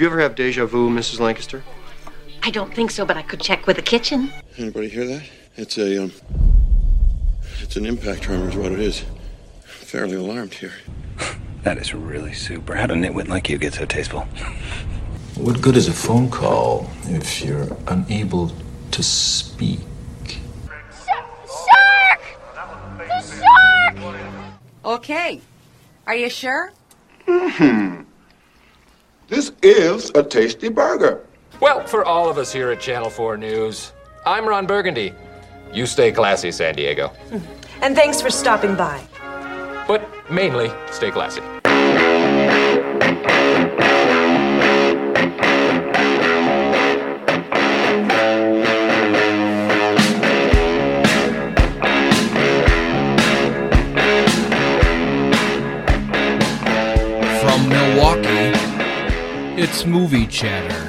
Do you ever have deja vu, Mrs. Lancaster? I don't think so, but I could check with the kitchen. Anybody hear that? It's a, um, it's an impact tremor is what it is. Fairly alarmed here. That is really super. How'd a nitwit like you get so tasteful? What good is a phone call if you're unable to speak? Shark! The shark! Okay. Are you sure? This is a tasty burger. Well, for all of us here at Channel 4 News, I'm Ron Burgundy. You stay classy, San Diego. And thanks for stopping by. But mainly, stay classy. It's Movie Chatter.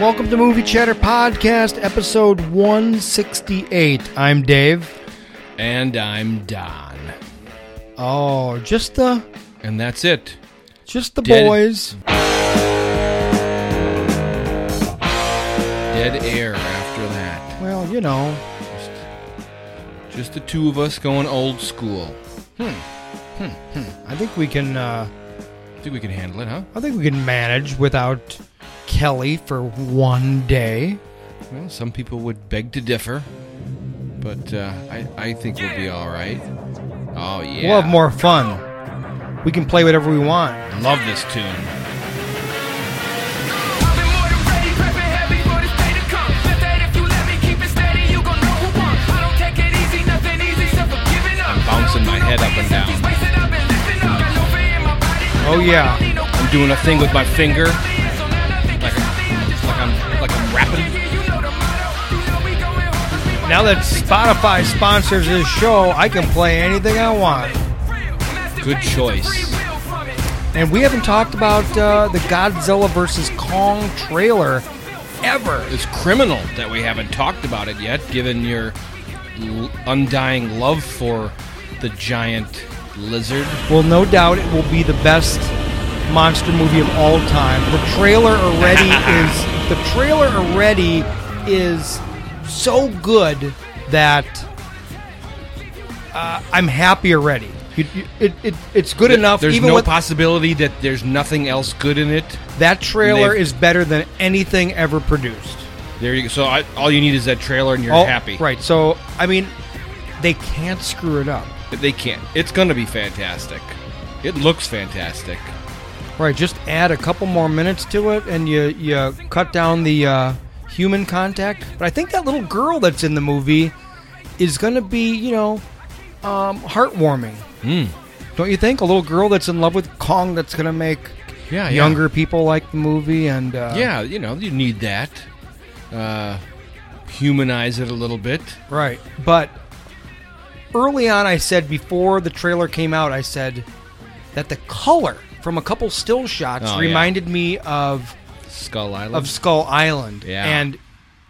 Welcome to Movie Chatter Podcast, episode 168. I'm Dave. And I'm Don. Oh, just the And that's it. just the Dead. boys. Dead air after that. Well, you know, Just, just the two of us going old school. Hmm. I think we can uh I think we can handle it, huh? I think we can manage without Kelly for one day. Well, some people would beg to differ, but uh, I, I think we'll be all right. Oh, yeah. We'll have more fun. We can play whatever we want. I love this tune. Oh yeah. I'm doing a thing with my finger, like, like I'm like I'm rapping. Now that Spotify sponsors this show, I can play anything I want. Good choice. And we haven't talked about uh, the Godzilla vs Kong trailer ever. It's criminal that we haven't talked about it yet, given your l- undying love for the giant lizard. Well, no doubt it will be the best monster movie of all time. The trailer already is the trailer already is so good that uh, I'm happy already. You, you, it, it, it's good enough. There's no possibility that there's nothing else good in it. that trailer is better than anything ever produced. There you go. So I, all you need is that trailer, and you're Oh, happy. right? So I mean, they can't screw it up. They can't. It's going to be fantastic. It looks fantastic. Right, just add a couple more minutes to it, and you you cut down the uh, human contact. But I think that little girl that's in the movie is going to be, you know, um, heartwarming. Hmm. Don't you think? A little girl that's in love with Kong that's going to make Yeah, yeah. younger people like the movie, and uh, yeah, you know, you need that. Uh, humanize it a little bit. right. But early on, I said before the trailer came out, I said that the color from a couple still shots Oh, yeah. reminded me of Skull Island. of Skull Island. Yeah. And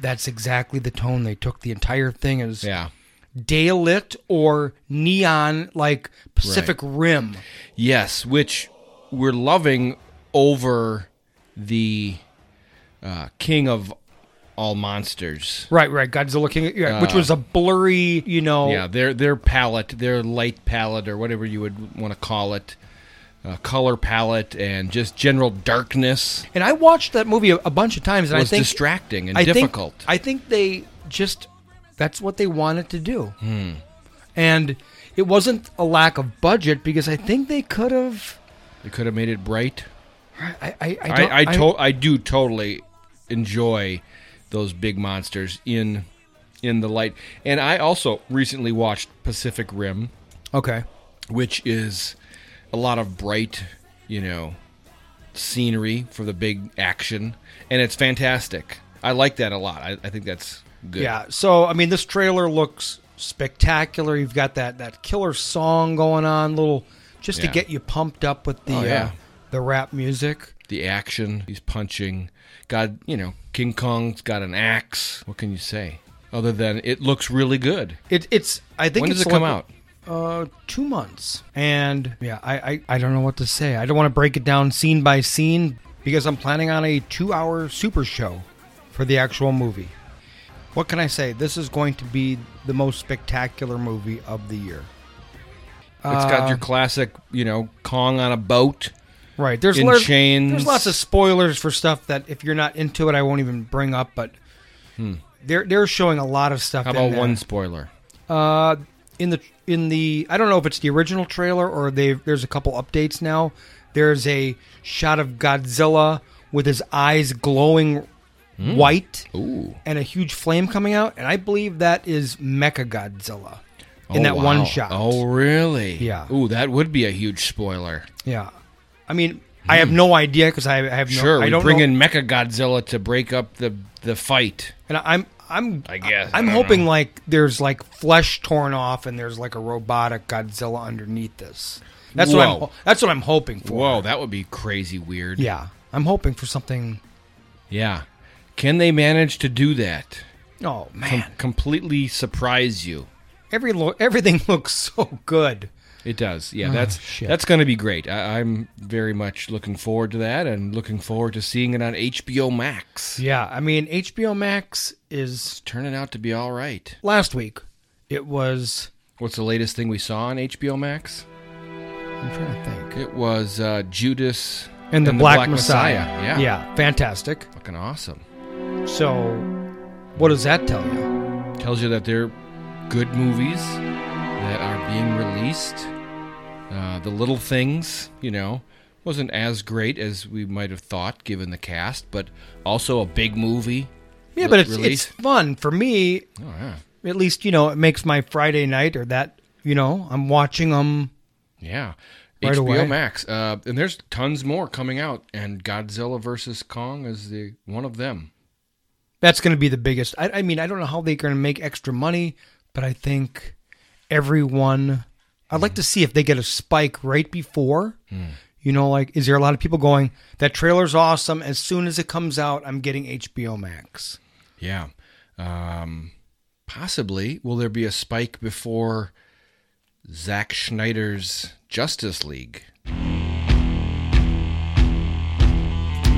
that's exactly the tone they took. The entire thing is yeah. daylit or neon like Pacific Rim. Yes, which we're loving over the uh, King of All Monsters. Right, right. Godzilla King, yeah, which was a blurry, you know. Uh, Yeah, their their palette, their light palette, or whatever you would want to call it, uh, color palette, and just general darkness And I watched that movie a, a bunch of times, and was I think distracting and I think- difficult. I think they just that's what they wanted to do, Hmm. and it wasn't a lack of budget because I think they could have. they could have made it bright. I I I, I I, to- I do totally enjoy those big monsters in in the light, and I also recently watched Pacific Rim. okay. which is a lot of bright, you know, scenery for the big action, and it's fantastic. I like that a lot. I, I think that's good. Yeah. So I mean, this trailer looks spectacular. You've got that that killer song going on, little just to get you pumped up with the Oh, yeah. uh, the rap music. the action. He's punching. God, you know, King Kong's got an axe. What can you say? Other than it looks really good. It, it's I think When it's does it come out? uh, two months. And yeah, I, I, I don't know what to say. I don't want to break it down scene by scene because I'm planning on a two hour super show for the actual movie. What can I say? This is going to be the most spectacular movie of the year. It's got Uh, your classic, you know, Kong on a boat. Right. There's in lar- chains. There's lots of spoilers for stuff that if you're not into it, I won't even bring up. But they're they're showing a lot of stuff. Hmm. How about one spoiler? Uh, in the in the I don't know if it's the original trailer or they there's a couple updates now. There's a shot of Godzilla with his eyes glowing white Hmm. Ooh. and a huge flame coming out, and I believe that is Mecha Godzilla in Oh, that wow. one shot. Oh, really? Yeah. Ooh, that would be a huge spoiler. Yeah, I mean I have no idea because I, I have no. Sure, I don't bring know. in Mecha Godzilla to break up the the fight. And I'm I'm I guess, I I'm don't hoping know. like there's like flesh torn off and there's like a robotic Godzilla underneath this. That's what I'm that's what I'm hoping for. Whoa, that would be crazy weird. Yeah, I'm hoping for something. Yeah. Can they manage to do that? Oh Com- man, completely surprise you. every lo- everything looks so good. It does. Yeah, Oh, that's shit. that's going to be great. I, I'm very much looking forward to that, and looking forward to seeing it on HBO Max. Yeah, I mean HBO Max is It's turning out to be all right. last week. It was What's the latest thing we saw on HBO Max? I'm trying to think. It was uh, Judas And the, Black, Messiah. Yeah, yeah, fantastic. fucking awesome. So, what does that tell you? Tells you that they're good movies that are being released. Uh, the little things, you know, wasn't as great as we might have thought given the cast, but also a big movie. Yeah, but it's release. it's fun for me. Oh, yeah. At least you know it makes my Friday night or that you know I'm watching them. Yeah. Right HBO away. Max. Uh, and there's tons more coming out, and Godzilla versus Kong is the one of them. That's going to be the biggest. I, I mean, I don't know how they're going to make extra money, but I think everyone. I'd like to see if they get a spike right before. You know, like, is there a lot of people going, that trailer's awesome. As soon as it comes out, I'm getting HBO Max. Yeah. Um, possibly. Will there be a spike before Zack Snyder's Justice League?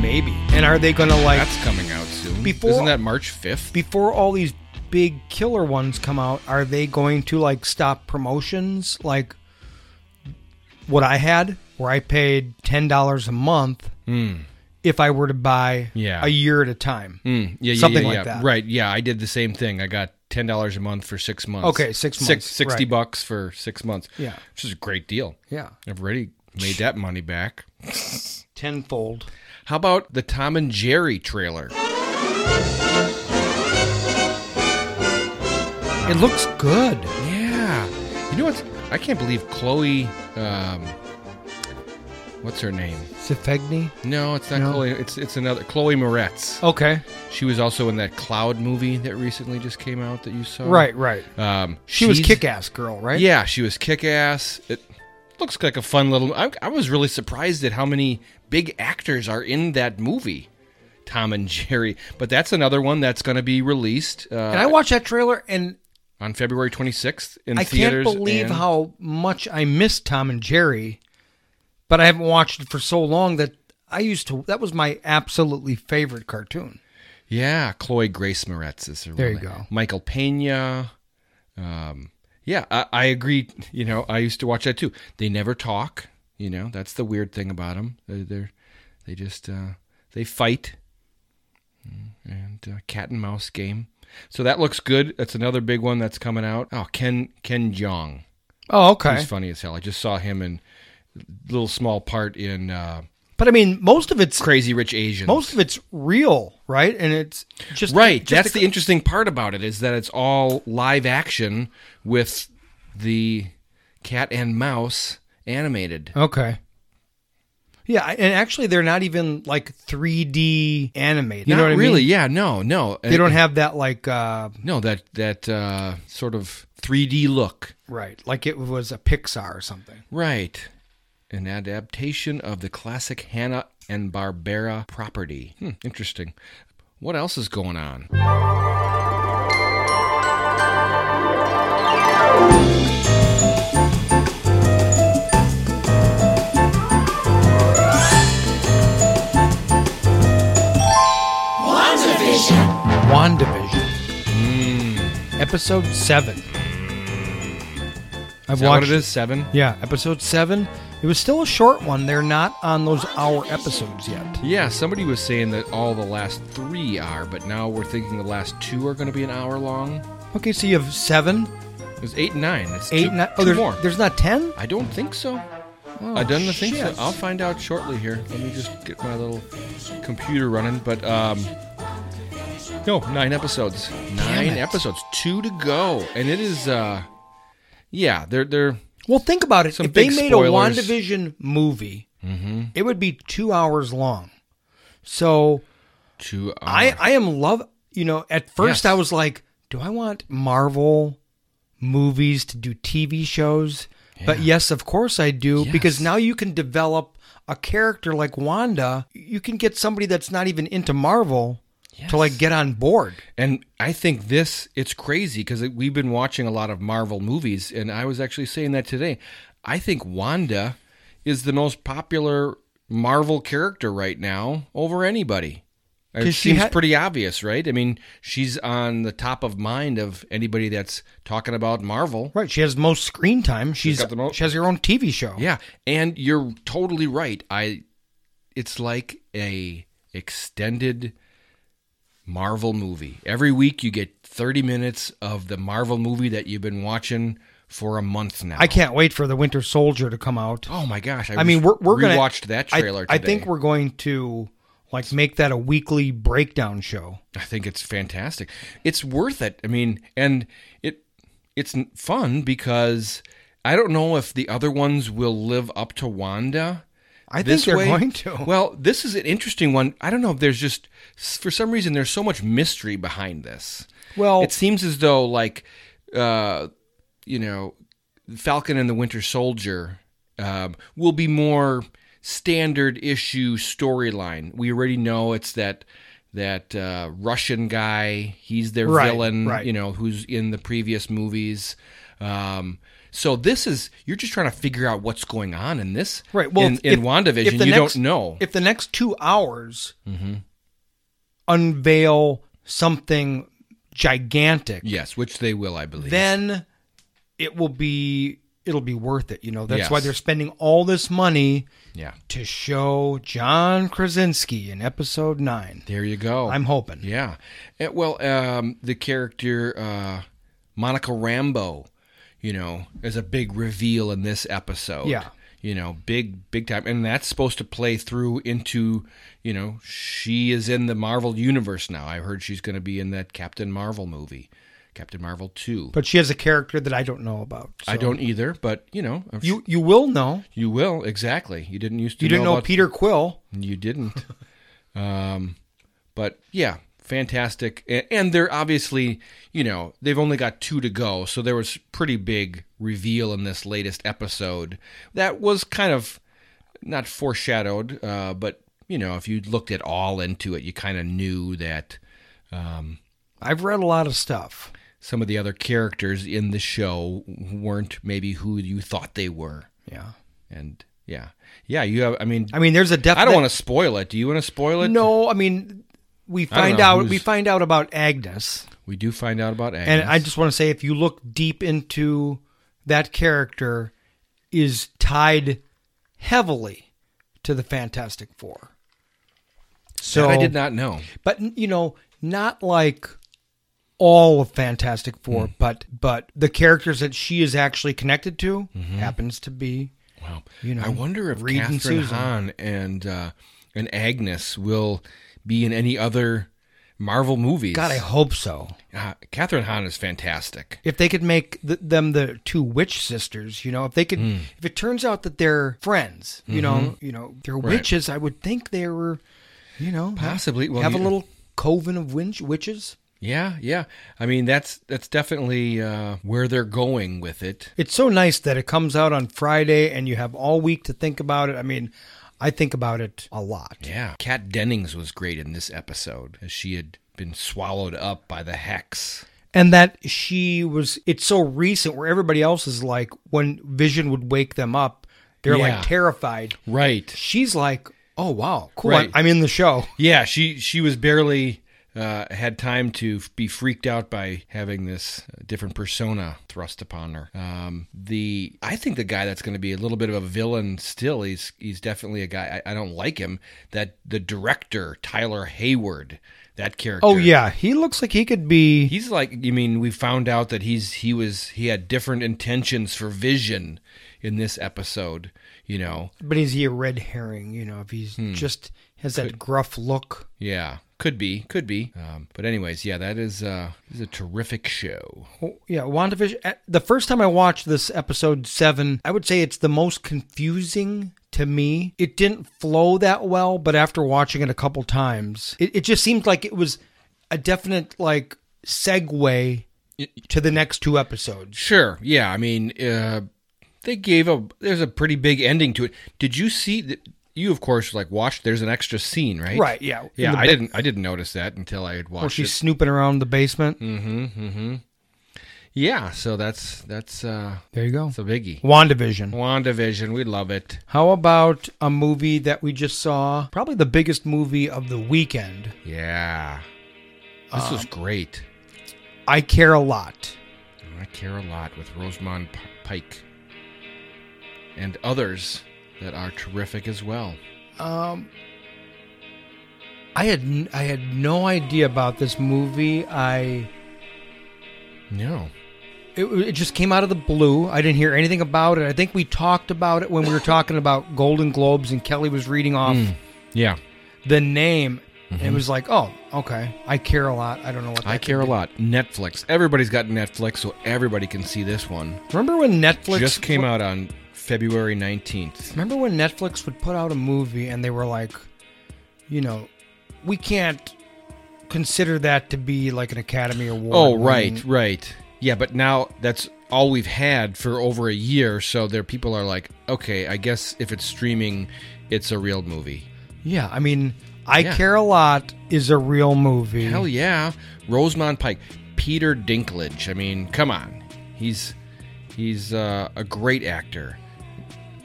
Maybe. And are they going to, like, That's coming out soon. Before- Isn't that March 5th? before all these big killer ones come out, are they going to, like, stop promotions? Like what I had, where I paid $10 a month if I were to buy Yeah. a year at a time. Mm, yeah, yeah, Something yeah, like that. Right. Yeah, I did the same thing. I got ten dollars a month for six months. Okay, six Six, months, 60 right. bucks for six months. Yeah. Which is a great deal. Yeah. I've already made that money back. Tenfold. How about the Tom and Jerry trailer? It looks good. Yeah. You know what? I can't believe Chloe. Um, what's her name? Sevigny? No, it's not No. Chloe. It's it's another Chloe Moretz. Okay. She was also in that Cloud movie that recently just came out that you saw. Right, right. Um, She was she's- kick ass girl, right? Yeah, she was kick ass. It looks like a fun little. I, I was really surprised at how many big actors are in that movie, Tom and Jerry. But that's another one that's going to be released uh, And I watched that trailer and on February 26th in theaters. I can't believe and- how much I miss Tom and Jerry, but I haven't watched it for so long that I used to. That was my absolutely favorite cartoon. Yeah, Chloe Grace Moretz is her There you go. Michael Pena. Um, yeah, I, I agree. You know, I used to watch that too. They never talk. You know, that's the weird thing about them. They're, they're they just uh, they fight Mm, and uh, cat and mouse game. So that looks good. That's another big one that's coming out. Oh, Ken Ken Jeong. Oh, okay. He's funny as hell. I just saw him in little small part in uh, But I mean, most of it's Crazy Rich Asians. most of it's real, right? And it's just right. just That's a- the interesting part about it is that it's all live action with the cat and mouse animated. Okay. Yeah, and actually, they're not even like 3D animated. You Not know what I really. mean? Yeah. No. No. They don't have that like uh, no that that uh, sort of 3D look. right, like it was a Pixar or something. Right. An adaptation of the classic Hanna and Barbera property. Hmm, interesting. What else is going on? Episode seven. I've Is that watched what it is? Seven? Yeah, episode seven. It was still a short one. They're not on those hour episodes yet. Yeah, somebody was saying that all the last three are, but now we're thinking the last two are going to be an hour long. Okay, so you have seven, It was eight and nine. It's eight, two, nine. Oh, two there's more. there's not ten. I don't think so. Oh, I don't think so. I'll find out shortly here. Let me just get my little computer running. But um, no, nine episodes. Nine episodes. Two to go, and it is. uh Yeah, they're they're. Well, think about it. Some if they big made spoilers. a WandaVision movie, Mm-hmm. it would be two hours long. So Two. I hours. I am love. You know, at first Yes. I was like, do I want Marvel movies to do TV shows? But yes, of course I do because Yes. now you can develop a character like Wanda. You can get somebody that's not even into Marvel to like get on board. And I think this it's crazy because we've been watching a lot of Marvel movies, and I was actually saying that today. I think Wanda is the most popular Marvel character right now over anybody. It she seems had- pretty obvious, right? I mean, she's on the top of mind of anybody that's talking about Marvel. Right, she has most screen time. She's got the mo- she has her own TV show. Yeah, and you're totally right. I it's like a extended Marvel movie. Every week you get 30 minutes of the Marvel movie that you've been watching for a month now. I can't wait for the Winter Soldier to come out. Oh my gosh! I, I mean, we're we're gonna watched that trailer. I, today. think we're going to like make that a weekly breakdown show. I think it's fantastic. It's worth it. I mean, and it it's fun because I don't know if the other ones will live up to Wanda. I think this they're way. going to. Well, this is an interesting one. I don't know if there's just for some reason there's so much mystery behind this. Well- it seems as though like uh, you know, Falcon and the Winter Soldier um, will be more standard issue storyline. We already know it's that that uh, Russian guy. He's their Right, villain. right. You know, who's in the previous movies. Um, so this is you're just trying to figure out what's going on in this. Right. Well, in, if- in WandaVision, you next- don't know. if the next two hours Mm-hmm. unveil something gigantic. Yes, which they will, I believe. Then it will be it'll be worth it. You know that's why they're spending all this money yeah, to show John Krasinski in episode nine. there you go. I'm hoping. Yeah. Eh, well, um, the character uh, Monica Rambeau, you know, is a big reveal in this episode. Yeah. You know, big, big time. And that's supposed to play through into, you know, she is in the Marvel universe now. I heard she's going to be in that Captain Marvel movie, Captain Marvel 2. But she has a character that I don't know about. I don't either, but, you know, You you will know. You will exactly. You didn't used to. You didn't know about- Peter Quill. You didn't. um, but yeah, fantastic. And they're obviously, you know, they've only got two to go, so there was pretty big reveal in this latest episode that was kind of not foreshadowed, uh, but you know, if you looked at all into it, you kind of knew that um, I've read a lot of stuff. some of the other characters in the show weren't maybe who you thought they were. Yeah. And yeah, yeah, you have. I mean, I mean, there's a definite. I don't want to spoil it. Do you want to spoil it? No, I mean, we find out we find out about Agnes, We do find out about Agnes. and I just want to say, if you look deep into that character, is tied heavily to the Fantastic Four. So That I did not know. but you know, not like all of Fantastic Four, Hmm. but but the characters that she is actually connected to happens to be. Wow. You know, Mm-hmm. I wonder if Reed and Kathryn Susan. Hahn and uh, and Agnes will be in any other Marvel movies. God, I hope so. Uh, Kathryn Hahn is fantastic. if they could make th them the two witch sisters, you know, if they could, Hmm. if it turns out that they're friends, you know, you know, they're Mm-hmm. Right. witches, I would think they were, you know, have- Possibly. Well, have a little coven of witch- witches. Yeah, yeah. I mean, that's that's definitely uh, where they're going with it. It's so nice that it comes out on Friday and you have all week to think about it. I mean, I think about it a lot. Yeah. Kat Dennings was great in this episode as she had been swallowed up by the hex. And that she was, it's so recent where everybody else is like, when Vision would wake them up, they're Yeah. like terrified. Right. She's like, oh, wow, cool. Right. I'm in the show. Yeah, she she was barely uh, had time to f- be freaked out by having this uh, different persona thrust upon her. Um, the I think the guy that's going to be a little bit of a villain still. He's he's definitely a guy. I, I don't like him. That the director Tyler Hayward. That character. Oh yeah, he looks like he could be. He's like, you mean we found out that he's he was he had different intentions for Vision in this episode, you know. But is he a red herring? You know, if he's Hmm. just has that gruff look. Yeah, could be, could be. Um, but anyways, yeah, that is uh is a terrific show. Oh, yeah, WandaVision. The first time I watched this episode seven, I would say it's the most confusing to me. It didn't flow that well, but after watching it a couple times, it, it just seemed like it was a definite like segue to the next two episodes. Sure. Yeah, I mean, uh they gave a there's a pretty big ending to it. Did you see that you of course like watched there's an extra scene, right? Right, yeah. Yeah, I ba- didn't I didn't notice that until I had watched While she's it. snooping around the basement. Mm-hmm. Mm-hmm. Yeah, so that's that's uh There you go. it's a biggie. WandaVision. WandaVision, we love it. How about a movie that we just saw? Probably the biggest movie of the weekend. Yeah. This was Um, great. I care a lot. I care a lot with Rosamund Pike and others that are terrific as well. Um, I had I had no idea about this movie. I No. it, it just came out of the blue. I didn't hear anything about it. I think we talked about it when we were talking about Golden Globes, and Kelly was reading off Mm, yeah. the name. And it was like, oh, okay. I care a lot. I don't know what that I care a be. lot. Netflix. Everybody's got Netflix, so everybody can see this one. Remember when Netflix Just came out on February 19th. Remember when Netflix would put out a movie and they were like, you know, we can't consider that to be like an Academy Award. Oh, right, winning- right. Yeah, but now that's all we've had for over a year, so there people are like, okay, I guess if it's streaming, it's a real movie. Yeah, I mean, I Yeah. Care a Lot is a real movie. Hell yeah. Rosamund Pike. Peter Dinklage. I mean, come on. He's he's uh, a great actor.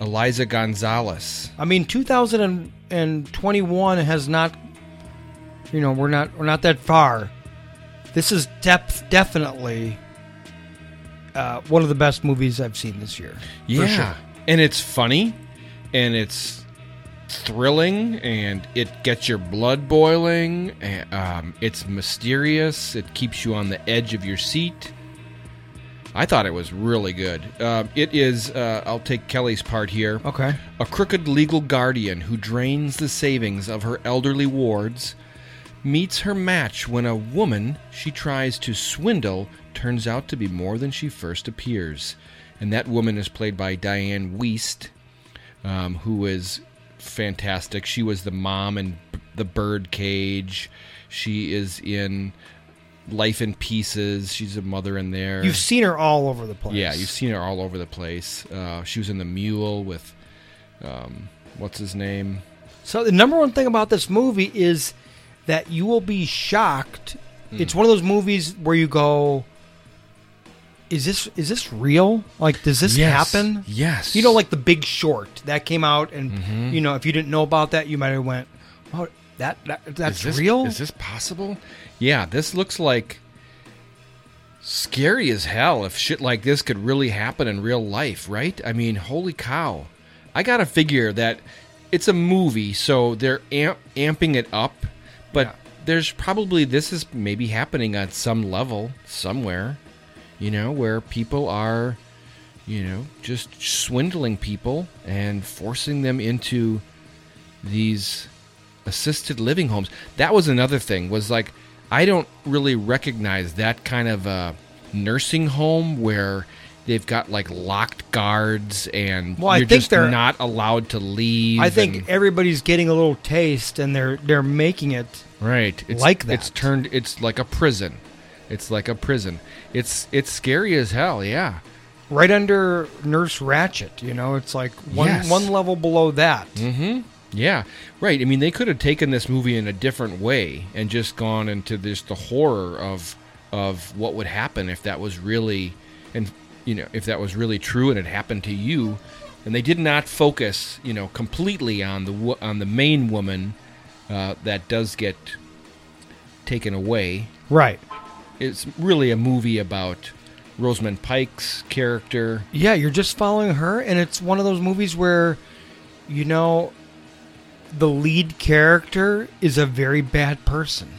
Eliza Gonzalez. I mean, 2021 has not, you know, we're not we're not that far. This is depth definitely uh, one of the best movies I've seen this year. Yeah. sure. And it's funny and it's thrilling and it gets your blood boiling. and, Um, it's mysterious. It keeps you on the edge of your seat. I thought it was really good. Um, it is, uh, I'll take Kelly's part here. Okay. A crooked legal guardian who drains the savings of her elderly wards meets her match when a woman she tries to swindle turns out to be more than she first appears. And that woman is played by Dianne Wiest, um, who is fantastic. She was the mom in The Birdcage. She is in Life in Pieces. She's a mother in there. You've seen her all over the place. Yeah, you've seen her all over the place. Uh, she was in The Mule with, um, what's his name? So the number one thing about this movie is that you will be shocked. Hmm. It's one of those movies where you go, "Is this is this real? Like, does this Yes. happen?" Yes. You know, like The Big Short that came out, and Mhm. you know, if you didn't know about that, you might have went, "Oh, that, that that's is this, real." Is this possible? Yeah, this looks like scary as hell if shit like this could really happen in real life, right? I mean, holy cow. I got to figure that it's a movie, so they're amp- amping it up, but there's probably this is maybe happening at some level somewhere, you know, where people are you know, just swindling people and forcing them into these assisted living homes. That was another thing. Was like I don't really recognize that kind of a nursing home where they've got like locked guards and Well, you're just they're- not allowed to leave. I think and- everybody's getting a little taste, and they're they're making it right. It's like that. It's turned. It's like a prison. It's like a prison. It's it's scary as hell. Yeah. right under Nurse Ratched. You know, it's like one Yes. one level below that. Mm-hmm. Yeah, right. I mean, they could have taken this movie in a different way and just gone into this the horror of of what would happen if that was really, and you know, if that was really true and it happened to you. And they did not focus, you know, completely on the on the main woman uh, that does get taken away. Right. It's really a movie about Rosamund Pike's character. Yeah, you're just following her, and it's one of those movies where, you know, the lead character is a very bad person.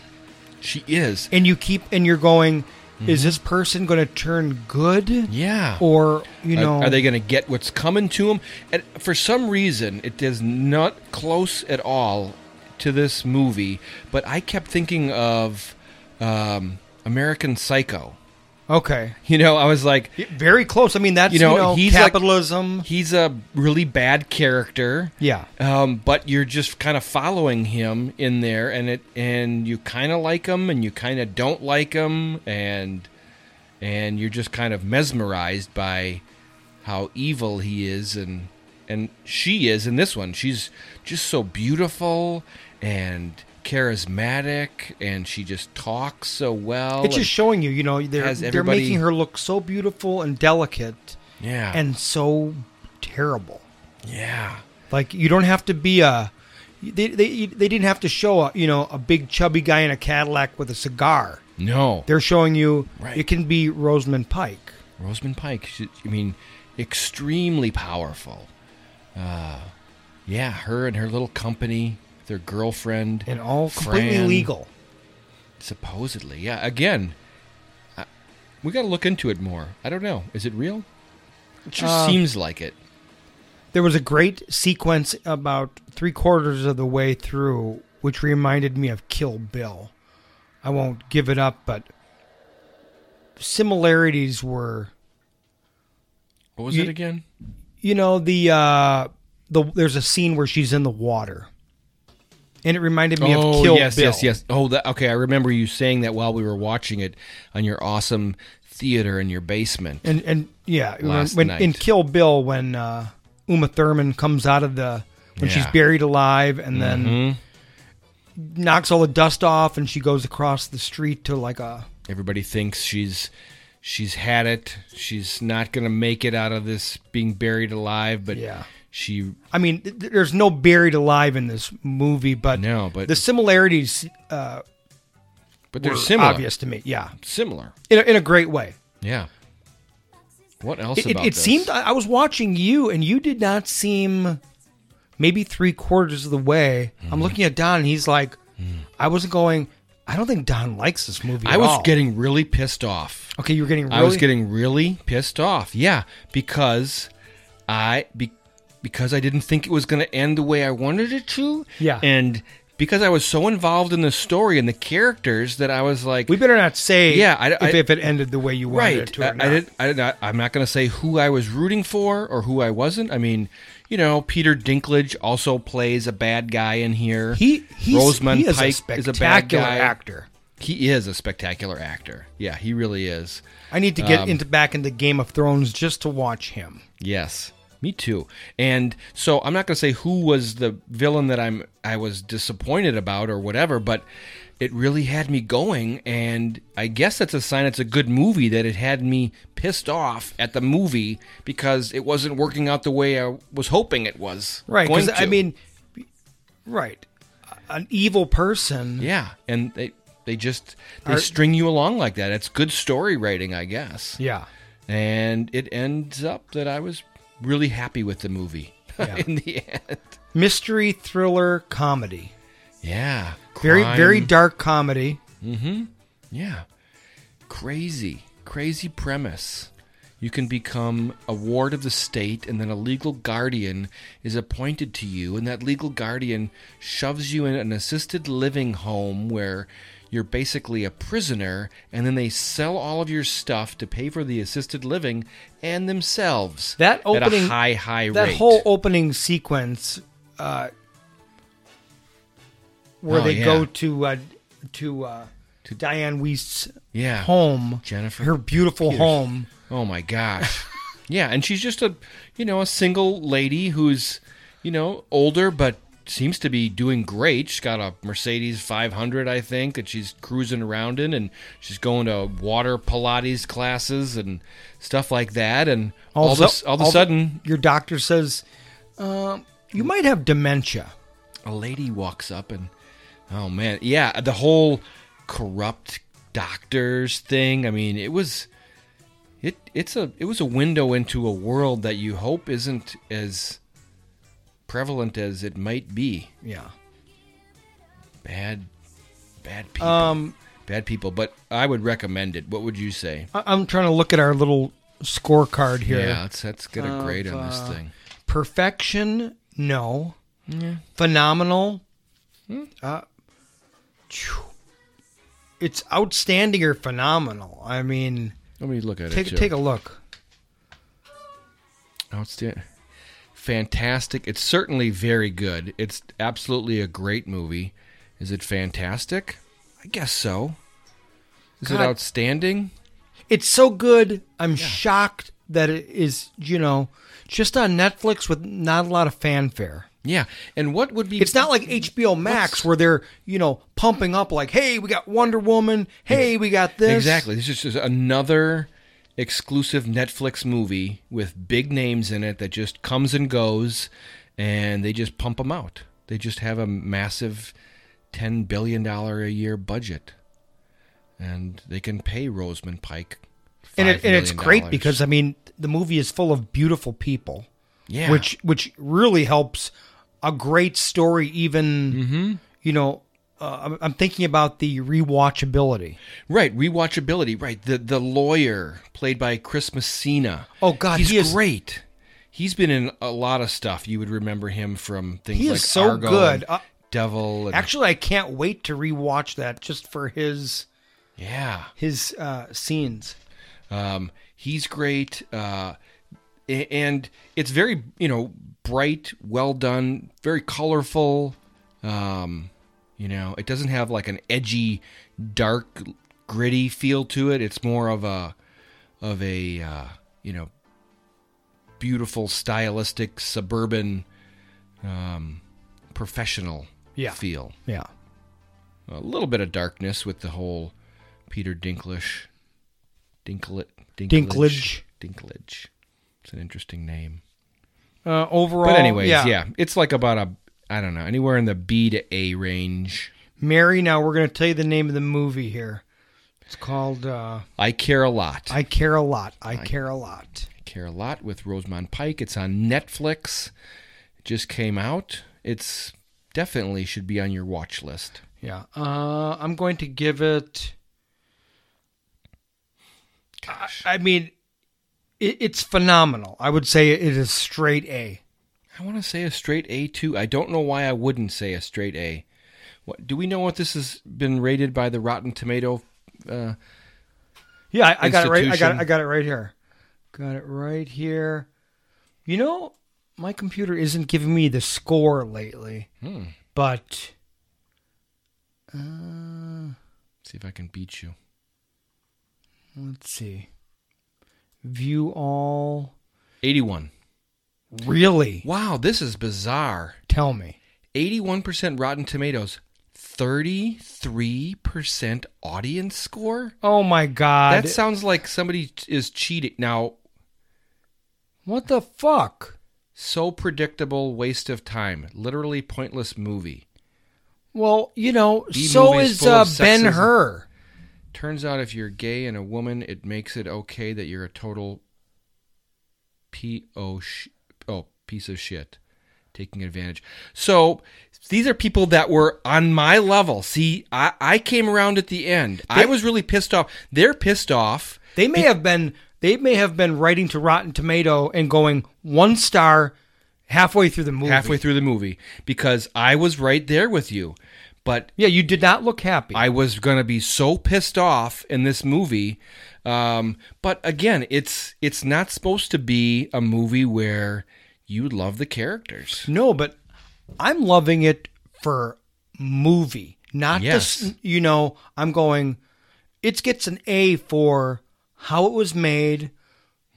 She is. And you keep, and you're going, is this person going to turn good? Yeah. Or, you Are- know. are, they going to get what's coming to them? And for some reason, it is not close at all to this movie. But I kept thinking of um, American Psycho. Okay. You know, I was like, very close. I mean, that's, you know, you know, he's like- capitalism. he's a really bad character. Yeah. Um, but you're just kind of following him in there, and it and you kind of like him, and you kind of don't like him, and and you're just kind of mesmerized by how evil he is, and and she is in this one. She's just so beautiful and charismatic, and she just talks so well. it's just showing you, you know, they're, they're making her look so beautiful and delicate yeah, and so terrible. yeah. Like you don't have to be a. They, they they didn't have to show a you know a big chubby guy in a Cadillac with a cigar. No, They're showing you Right. it can be Rosamund Pike. Rosamund Pike. She, I mean, extremely powerful. Uh, yeah, her and her little company, their girlfriend, And all completely Fran, legal. Supposedly, yeah. Again, I, we got to look into it more. I don't know. Is it real? It just Uh, seems like it. There was a great sequence about three quarters of the way through, which reminded me of Kill Bill. I won't give it up, but similarities were What was you- it again? you know the uh the there's a scene where she's in the water and it reminded me oh, of Kill yes, Bill. yes, yes. Yes. Oh, that, okay. I remember you saying that while we were watching it on your awesome theater in your basement. And and yeah, Last when night. in Kill Bill when uh, Uma Thurman comes out of the when she's buried alive and then Mhm. knocks all the dust off and she goes across the street to like a Everybody thinks she's she's had it. She's not going to make it out of this being buried alive, but Yeah. She I mean, th- th- there's no buried alive in this movie, but No, but- the similarities uh, but they're similar. obvious to me. Yeah, Similar. in a, in a great way. Yeah. What else It, it, about it seemed I, was watching you, and you did not seem maybe three quarters of the way. Mm-hmm. I'm looking at Don, and he's like, I wasn't going. I don't think Don likes this movie. I was all." getting really pissed off. okay. You were getting. Really, I was getting really pissed off. Yeah, because I be, because I didn't think it was going to end the way I wanted it to. Yeah. And because I was so involved in the story and the characters that I was like, We better not say. Yeah, I- if, I- if it ended the way you wanted right. it to. I, I, did, I did not, I'm not going to say who I was rooting for or who I wasn't. I mean, you know, Peter Dinklage also plays a bad guy in here. He he's, Rosamund he is Pike a is a bad spectacular guy. actor. He is a spectacular actor. Yeah, he really is. I need to get Um, into back into Game of Thrones just to watch him. Yes, me too. And so I'm not going to say who was the villain that I'm I was disappointed about or whatever, but it really had me going and I guess that's a sign it's a good movie that it had me pissed off at the movie because it wasn't working out the way I was hoping it was. Right. going Because I mean, right, an evil person. yeah, and they they just they Are- string you along like that. It's good story writing, I guess. Yeah. And it ends up that I was really happy with the movie Yeah. in the end. Mystery thriller comedy. Yeah. Very very dark comedy. Mm-hmm. Yeah. Crazy, crazy premise. You can become a ward of the state, and then a legal guardian is appointed to you, and that legal guardian shoves you in an assisted living home where you're basically a prisoner, and then they sell all of your stuff to pay for the assisted living and themselves That opening at a high, high that rate. whole opening sequence uh, where Oh, they yeah. go to uh, to uh, to Dianne Wiest's Yeah. home, Jennifer her beautiful Peters. home. Oh my gosh. yeah, and she's just a you know, a single lady who's, you know, older but seems to be doing great. She's got a Mercedes 500, I think, that she's cruising around in and she's going to water Pilates classes and stuff like that and all, Also- of a, all of a all- sudden your doctor says um, you might have dementia. a lady walks up and oh man, yeah, the whole corrupt doctors thing. I mean, it was it it's a it was a window into a world that you hope isn't as prevalent as it might be. Yeah. Bad bad people. Um, bad people, but I would recommend it. What would you say? I- I'm trying to look at our little scorecard here. Yeah, let's let's get a grade of, on this uh, thing. Perfection, no. Yeah. Phenomenal. Hmm. Uh, it's outstanding or phenomenal. I mean, Let me look at take it. Joe. take a look. Outstanding. Fantastic. It's certainly very good. It's absolutely a great movie. Is it fantastic? I guess so. Is it outstanding? It's so good. I'm shocked that it is, you know, just on Netflix with not a lot of fanfare. Yeah. And what would be It's not like HBO Max where they're, you know, pumping up like, "Hey, we got Wonder Woman. Hey, we got this." Exactly. This is just another exclusive Netflix movie with big names in it that just comes and goes and they just pump them out. They just have a massive 10 billion dollar a year budget. And they can pay Rosamund Pike and it, $5 and it's great because I mean the movie is full of beautiful people. Yeah. Which which really helps a great story even Mm-hmm. you know uh, I'm, I'm thinking about the rewatchability. Right, rewatchability. Right, the the lawyer played by Chris Messina. Oh, God, he's he is- great. He's been in a lot of stuff. You would remember him from things He is like so Argo good. Uh, Devil. And, Actually, I can't wait to rewatch that just for his yeah, his uh, scenes. um, he's great. Uh, and it's very you know bright, well done, very colorful. Um, you know, it doesn't have like an edgy, dark, gritty feel to it. It's more of a of a uh, you know beautiful, stylistic, suburban, um, professional Yeah. feel. Yeah. A little bit of darkness with the whole Peter Dinklage, Dinklet, Dinklage. Dinklage. It's an interesting name. Uh, overall, But anyways, yeah. yeah. it's like about a I don't know anywhere in the B to A range. Mary, now we're going to tell you the name of the movie here. It's called uh, I care a lot. I Care a Lot. I, Care a Lot. I care a lot with Rosamund Pike. It's on Netflix. It just came out. It's definitely should be on your watch list. Yeah. Uh, I'm going to give it. I, I mean, it, it's phenomenal. I would say it is straight A. I want to say a straight A too. I don't know why I wouldn't say a straight A. What do we know what this has been rated by the Rotten Tomato? Uh, Yeah, I, I got it right. I got it, I got it right here. Got it right here. You know, my computer isn't giving me the score lately, Hmm. but uh, see if I can beat you. let's see. View all. Eighty-one. Really? Wow, this is bizarre. Tell me. 81% Rotten Tomatoes, 33% audience score? Oh my god! That sounds like somebody is cheating. Now, what the fuck? so predictable, waste of time. Literally pointless movie. Well, you know, B so is uh, Ben. Hur. Turns out if you're gay and a woman, it makes it okay that you're a total p o oh piece of shit, taking advantage. So these are people that were on my level. See, I, I came around at the end. I was really pissed off. They're pissed off. They may have been they may have been writing to Rotten Tomato and going one star halfway through the movie. halfway through the movie because I was right there with you. But Yeah, you did not look happy. I was going to be so pissed off in this movie. Um, but again, it's it's not supposed to be a movie where you love the characters. no, but I'm loving it for movie, not Yes. just you know. I'm going. It gets an A for how it was made,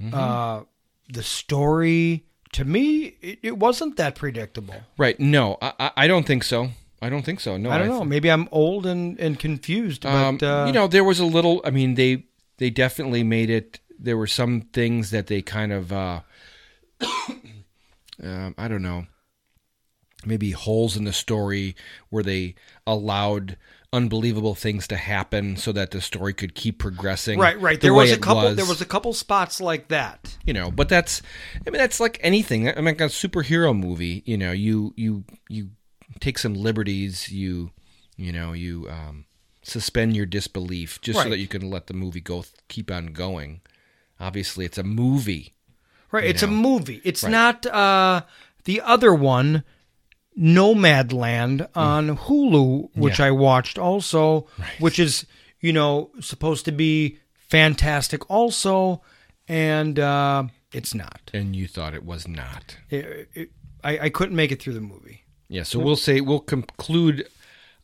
Mm-hmm. uh, the story. To me, it, it wasn't that predictable. Right? No, I, I- I don't think so. I don't think so. No, I don't know. th- Maybe I'm old and, and confused, but Um, uh, you know, there was a little. I mean, they they definitely made it. There were some things that they kind of. Uh, um, I don't know. Maybe holes in the story where they allowed unbelievable things to happen so that the story could keep progressing. Right, right. the There was a couple. was. There was a couple spots like that. you know but that's i mean that's like anything i mean like a superhero movie you know you you you take some liberties you you know you um suspend your disbelief just so that you can let the movie go keep on going obviously it's a movie Right. It's a movie. It's Right. not uh, the other one, Nomadland on Hulu, which Mm. Yeah. I watched also, which is you know supposed to be fantastic also, and uh, it's not. and you thought it was not It- it- I, I couldn't make it through the movie. Yeah so we'll say we'll conclude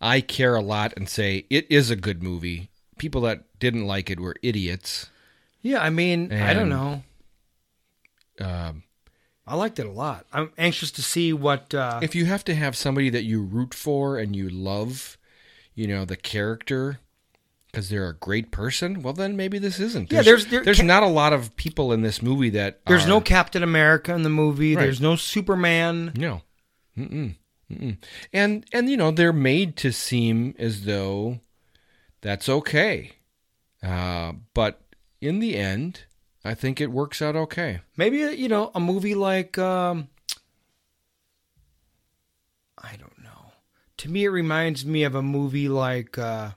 i care a lot and say it is a good movie people that didn't like it were idiots Yeah, I mean, I don't know. um I liked it a lot. I'm anxious to see what. Uh, if you have to have somebody that you root for and you love, you know, the character because they're a great person, well, then maybe this isn't. Yeah, there's- there- there's ca- not a lot of people in this movie that there's are- no Captain America in the movie. Right. There's no Superman. no, Mm-mm. Mm-mm. and and you know they're made to seem as though that's okay, uh, but in the end, I think it works out okay. Maybe you know a movie like um, I don't know. To me, it reminds me of a movie like uh,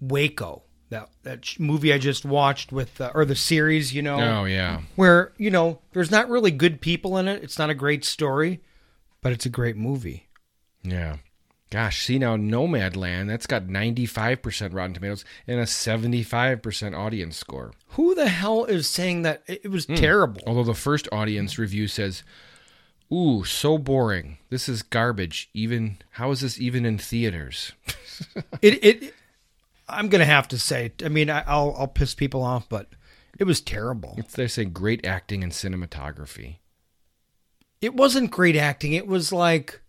Waco. That that movie I just watched with, uh, or the series, you know. Oh, yeah. Where you know there's not really good people in it. It's not a great story, but it's a great movie. Yeah. Gosh, see now Nomadland, that's got 95% Rotten Tomatoes and a 75% audience score. Who the hell is saying that it was Hmm. terrible? Although the first audience review says, "Ooh, so boring. This is garbage. Even how is this even in theaters?" it it I'm gonna have to say. I mean, I, I'll I'll piss people off, but it was terrible. It's, they say great acting and cinematography. It wasn't great acting. It was like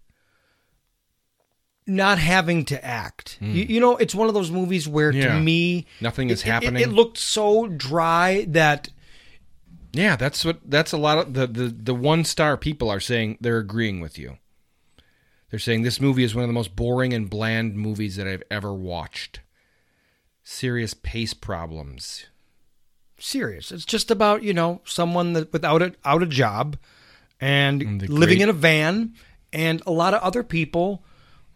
not having to act. You, hmm. you know, it's one of those movies where. Yeah. to me Nothing is it- it- it- happening. It, looked so dry that Yeah, that's what that's a lot of the the the one star people are saying they're agreeing with you. They're saying this movie is one of the most boring and bland movies that I've ever watched. Serious pace problems. serious. It's just about you know someone that without a out a job and, living great- in a van, and a lot of other people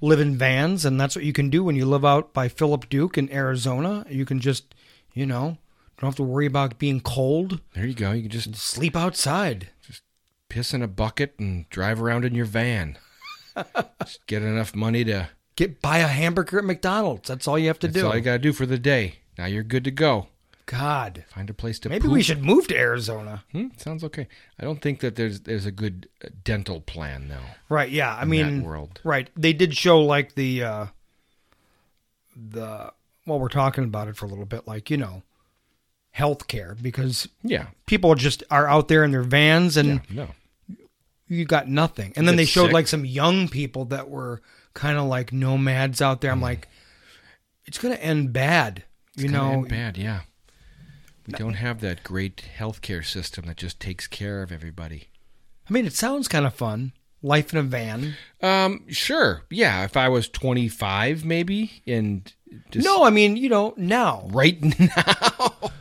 live in vans, and that's what you can do when you live out by Philip Duke in Arizona. You can just you know don't have to worry about being cold. There you go. You can just sleep outside. Just piss in a bucket and drive around in your van. just get enough money to Get buy a hamburger at McDonald's. That's all you have to That's do. That's all you gotta do for the day. Now you're good to go. God, Find a place to. maybe poop. we should move to Arizona. Hmm, sounds okay. I don't think that there's there's a good uh, dental plan though. Right? Yeah. I mean, world. right? They did show like the uh the well, we're talking about it for a little bit, like you know, healthcare because Yeah. people just are out there in their vans and No. you got nothing. And then they showed sick. like some young people that were kind of like nomads out there. I'm Mm. like, it's gonna end bad. It's you know, end bad. Yeah. We don't have that great healthcare system that just takes care of everybody. I mean, it sounds kind of fun. Life in a van. Um, sure. Yeah, if I was 25 maybe and just no, I mean, you know, now. right now.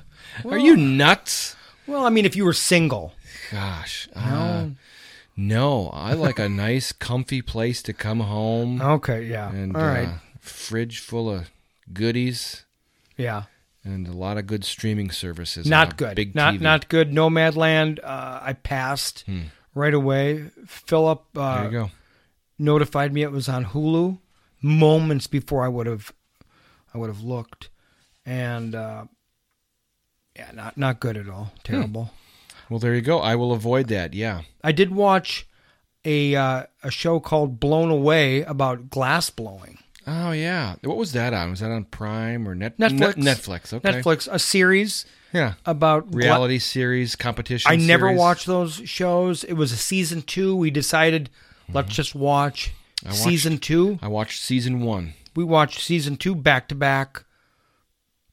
Are you nuts? Well, I mean, if you were single. Gosh. Uh, no, I like a nice comfy place to come home. Okay, yeah. And All right. uh, fridge full of goodies Yeah. And a lot of good streaming services. Not good. Big not TV. not good. Nomadland. Uh, I passed right away. Philip uh, There you go. notified me it was on Hulu moments before I would have I would have looked, and uh, yeah, not not good at all. Terrible. Well, there you go. I will avoid that. Yeah. I did watch a uh, a show called Blown Away about glass blowing. Oh yeah. What was that on? Was that on Prime or Net Netflix. Net- Netflix. Okay. Netflix. A series. Yeah. About gla- Reality series competition. I never series. watched those shows. It was a season two. We decided let's just watch Mm-hmm. Watched- season two. I watched season one. We watched season two back to back.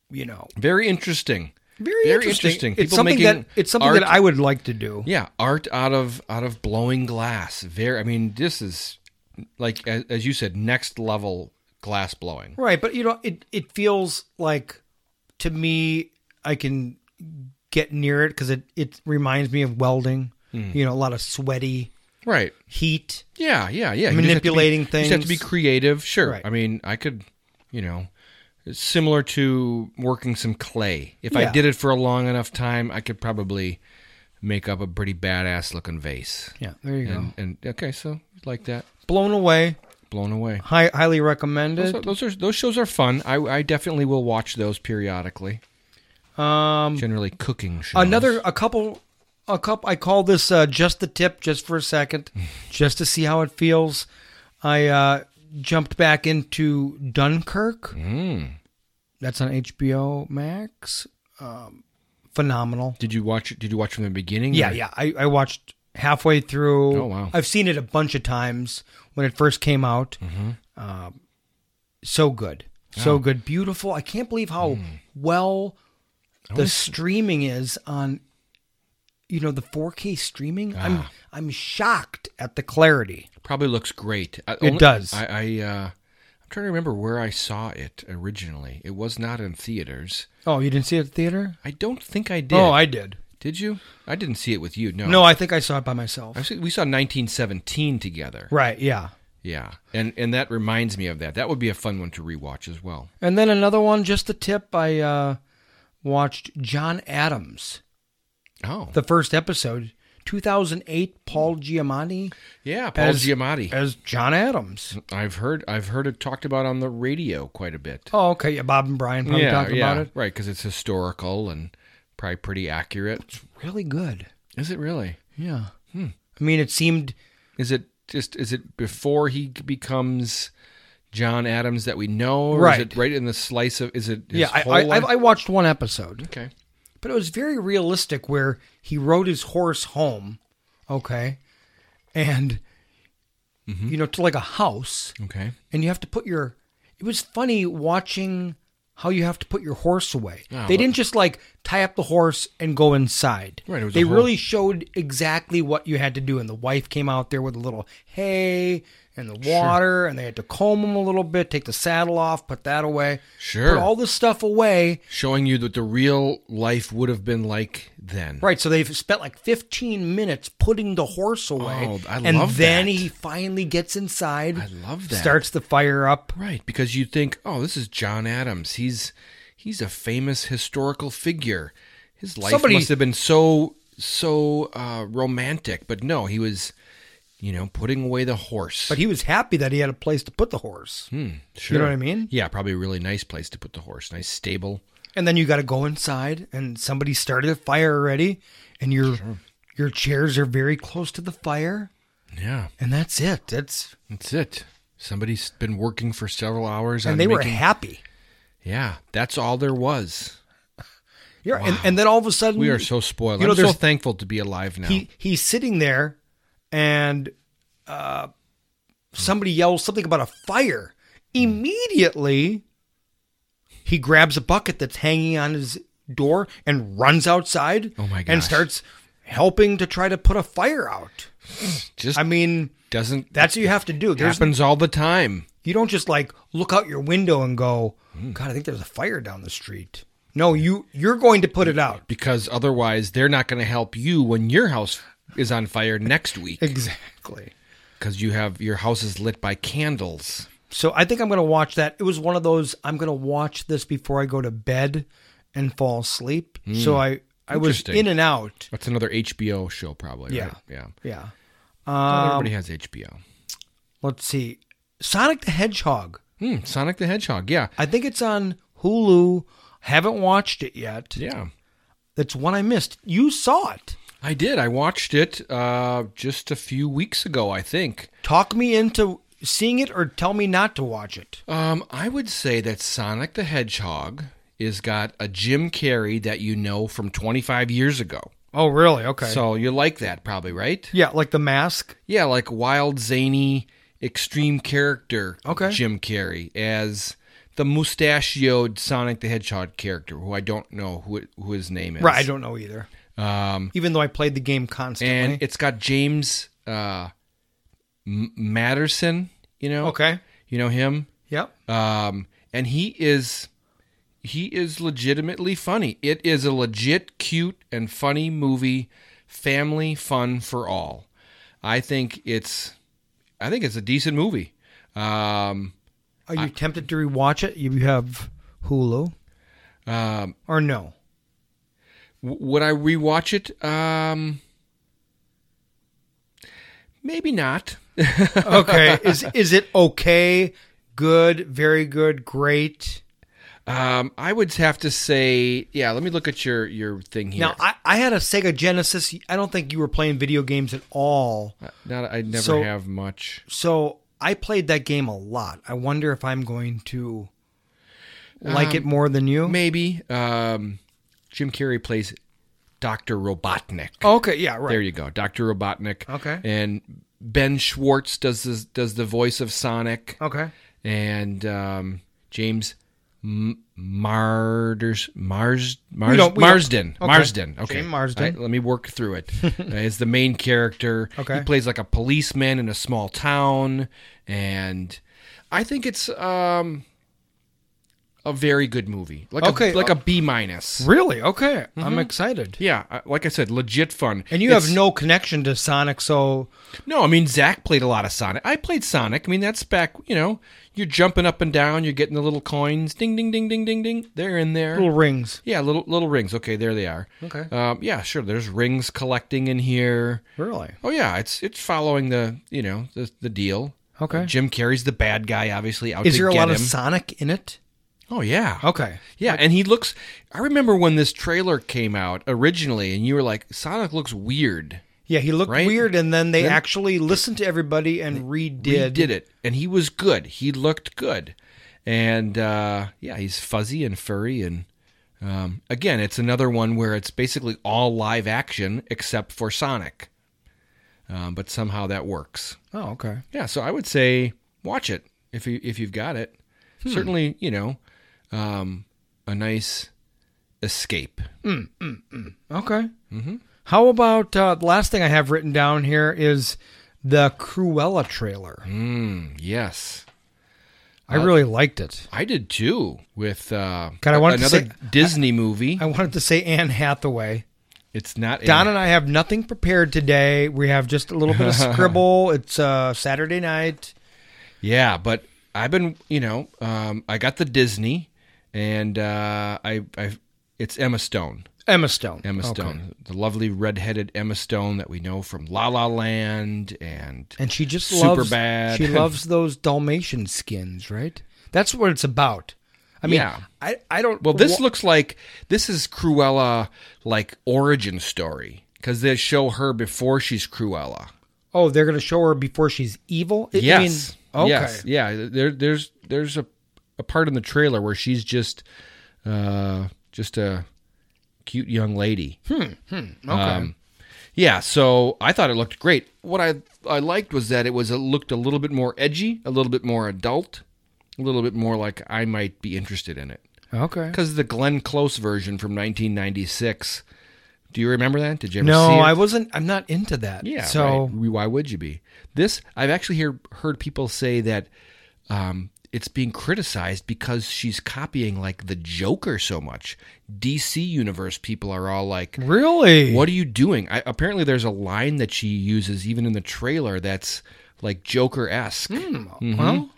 You know, Very interesting. very, Very interesting. interesting. It's something that it's something art- that I would like to do. Yeah, art out of out of blowing glass. Very. I mean, this is like as, as you said, next level glass blowing. Right, but you know, it it feels like to me I can get near it because it it reminds me of welding. Hmm. You know, a lot of sweaty Right. heat. Yeah, yeah, yeah. You have to be- Manipulating You just have to be creative. Sure. Right. I mean, I could, you know, similar to working some clay. If I did it for a long enough time, I could probably make up a pretty badass looking vase. Yeah, there you go. and, And okay, so like that, Blown away. Blown away. High, highly recommended. Those are, those are those shows are fun. I I definitely will watch those periodically. Um, Generally, cooking shows. another a couple a couple i call this uh, just the tip just for a second just to see how it feels i uh, jumped back into dunkirk Mm. that's on hbo max um, phenomenal Did you watch? Did you watch from the beginning? yeah or- yeah I, I watched halfway through Oh, wow. i've seen it a bunch of times when it first came out um, so good so Oh. good beautiful i can't believe how well the streaming is on you know the 4K streaming. I'm Ah. I'm shocked at the clarity. Probably looks great. I- It does. I, I uh, I'm trying to remember where I saw it originally. It was not in theaters. Oh, you didn't see it at the theater? I don't think I did. Oh, I did. Did you? I didn't see it with you. No. No, I think I saw it by myself. I see, we saw 1917 together. Right, yeah. Yeah, and and that reminds me of that. That would be a fun one to rewatch as well. And then another one, just a tip. I uh, watched John Adams. Oh, the first episode, 2008. Paul Giamatti. Yeah, Paul as- Giamatti as John Adams. I've heard I've heard it talked about on the radio quite a bit. Oh, okay. Yeah, Bob and Brian probably yeah, talked yeah, about it. right, because it's historical and probably pretty accurate. It's really good. Is it really? Yeah. Hmm. I mean, it seemed. Is it just is it before he becomes John Adams that we know, or Right. Is it right in the slice of? Is it? his Yeah, I, whole I, I, watched one episode. Okay. But it was very realistic where he rode his horse home, okay, and you know to like a house, Okay. and you have to put your. It was funny watching how you have to put your horse away. Oh, they didn't just like tie up the horse and go inside. Right, they really showed exactly what you had to do, and the wife came out there with a little hay and the water, and they had to comb him a little bit, take the saddle off, put that away, Sure. put all this stuff away. Showing you that the real life would have been like then. Right, so they've spent like 15 minutes putting the horse away. Oh, I and love then that. he finally gets inside. I love that. Starts the fire up. Right, because you think, oh, this is John Adams. He's he's a famous historical figure. His life Somebody- must have been so so uh, romantic, but no, he was, you know, putting away the horse. But he was happy that he had a place to put the horse. Hmm, sure. You know what I mean? Yeah, probably a really nice place to put the horse. Nice stable. And then you got to go inside, and somebody started a fire already, and your your chairs are very close to the fire, Yeah, and that's it. That's that's it. Somebody's been working for several hours, and they were happy. Yeah, that's all there was. Yeah, and, and then all of a sudden We are so spoiled. You know, I'm so thankful to be alive now. He he's sitting there, and uh, somebody yells something about a fire. Immediately, he grabs a bucket that's hanging on his door and runs outside. Oh my And starts helping to try to put a fire out. Just I mean, doesn't that's what you have to do. There's happens all the time. you don't just like look out your window and go, Hmm. God, I think there's a fire down the street. No, you you're going to put it out. because otherwise they're not going to help you when your house is on fire next week Exactly. because you have your house is lit by candles. So I think I'm going to watch that. It was one of those I'm going to watch this before I go to bed and fall asleep. So I I was in and out. That's another HBO show, probably. Yeah. right? yeah. Yeah. Um, everybody has HBO. let's see. Sonic the Hedgehog. Hmm, Sonic the Hedgehog. Yeah, I think it's on Hulu. Haven't watched it yet. yeah. That's one I missed. You saw it. I did. I watched it uh, just a few weeks ago. I think. Talk me into seeing it or tell me not to watch it. Um, I would say that Sonic the Hedgehog is got a Jim Carrey that you know from 25 years ago. Oh, really? Okay. So you like that, probably, right? yeah, like the mask. Yeah, like wild, zany, extreme character. Okay. Jim Carrey as the mustachioed Sonic the Hedgehog character, who I don't know who who his name is. Right, I don't know either. Um, Even though I played the game constantly. and it's got James uh, M- Matterson. You know. okay. You know him. Yep. Um, and he is he is legitimately funny. It is a legit cute and funny movie, family fun for all. I think it's I think it's a decent movie. Um, Are you tempted to rewatch it? You have Hulu um, or no? W- would I rewatch it? Um, maybe not. Okay. is is it okay? Good, very good, great. Um, I would have to say, yeah. Let me look at your your thing here. Now, I, I had a Sega Genesis. I don't think you were playing video games at all. Not, I never So- have much. So I played that game a lot. I wonder if I'm going to like Um, it more than you. Maybe. Um, Jim Carrey plays Doctor Robotnik. Okay, yeah, right. There you go, Doctor Robotnik. Okay. And Ben Schwartz does the does the voice of Sonic. Okay. And um, James M- Marders Mars Mars don't- Marsden okay. Marsden. Okay. James Marsden. Right, let me work through it. uh, the main character. Okay. He plays like a policeman in a small town, and I think it's um a very good movie. Like Okay. a, like a B minus. Really? Okay. I'm Mhm. excited. Yeah, uh, like I said, legit fun. And you It's- have no connection to Sonic, so no. I mean, Zach played a lot of Sonic. I played Sonic. I mean, that's back. You know, you're jumping up and down. You're getting the little coins. Ding, ding, ding, ding, ding, ding. They're in there. little rings. Yeah, little little rings. Okay, there they are. Okay. Um, yeah, sure. There's rings collecting in here. Really? Oh yeah, it's it's following the you know the the deal. Okay. Jim Carrey's the bad guy, obviously. Out Is there a lot him. of Sonic in it? Oh yeah. Okay. Yeah, and he looks. I remember when this trailer came out originally, and you were like, "Sonic looks weird." Yeah, he looked Right? weird, and then they Then- actually listened to everybody and redid. Did it, and he was good. He looked good, and uh, yeah, he's fuzzy and furry, and um, again, it's another one where it's basically all live action except for Sonic, um, but somehow that works. Oh, okay. Yeah, so I would say watch it if you if you've got it. Hmm. Certainly, you know, um, a nice escape. Mm, mm, mm. Okay. Mm-hmm. How about uh, the last thing I have written down here is the Cruella trailer. Mm, yes. I really liked it. I did too. With uh, God, I wanted to another say- Disney movie. I wanted to say Anne Hathaway. It's not Don and I have nothing prepared today. We have just a little bit of scribble. It's uh, Saturday night. Yeah, but I've been, you know, um, I got the Disney, and uh, I, I, it's Emma Stone. Emma Stone. Emma Okay. Stone, the lovely redheaded Emma Stone that we know from La La Land and And she just Super loves Bad. She loves those Dalmatian skins, right? That's what it's about. I mean, Yeah. I I don't. Well, this wha- looks like this is Cruella like origin story because they show her before she's Cruella. Oh, they're going to show her before she's evil. I- I yes. mean, okay. Yes. Yeah. There, there's there's a, a part in the trailer where she's just uh, just a cute young lady. Hmm. Hmm. Okay. yeah. So I thought it looked great. What I I liked was that it was it looked a little bit more edgy, a little bit more adult, a little bit more like I might be interested in it. Okay. Because the Glenn Close version from 1996. Do you remember that? Did you ever no, see it? I wasn't. I'm not into that. Yeah. So right. why would you be? This I've actually hear, heard people say that um, it's being criticized because she's copying like the Joker so much. DC universe people are all like, Really? What are you doing?" I, apparently, there's a line that she uses even in the trailer that's like Joker esque. Hmm, well.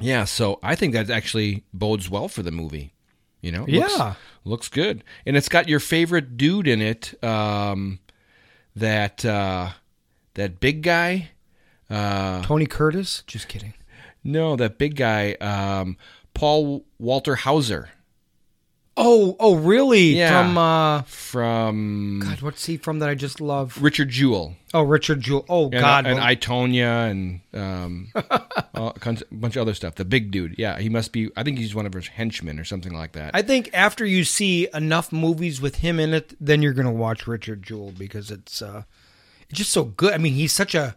yeah. So I think that actually bodes well for the movie. You know, looks, Yeah. looks good, and it's got your favorite dude in it. Um, that uh, that big guy. Uh, Tony Curtis. Just kidding. No, that big guy, um, Paul Walter Hauser. Oh, oh, really? Yeah. From uh, from God, what's he from that I just love? Richard Jewell. Oh, Richard Jewell. Oh And, God, and well- I Tonya and um, a bunch of other stuff. The big dude, yeah, he must be. I think he's one of his henchmen or something like that. I think after you see enough movies with him in it, then you're going to watch Richard Jewell because it's uh, it's just so good. I mean, he's such a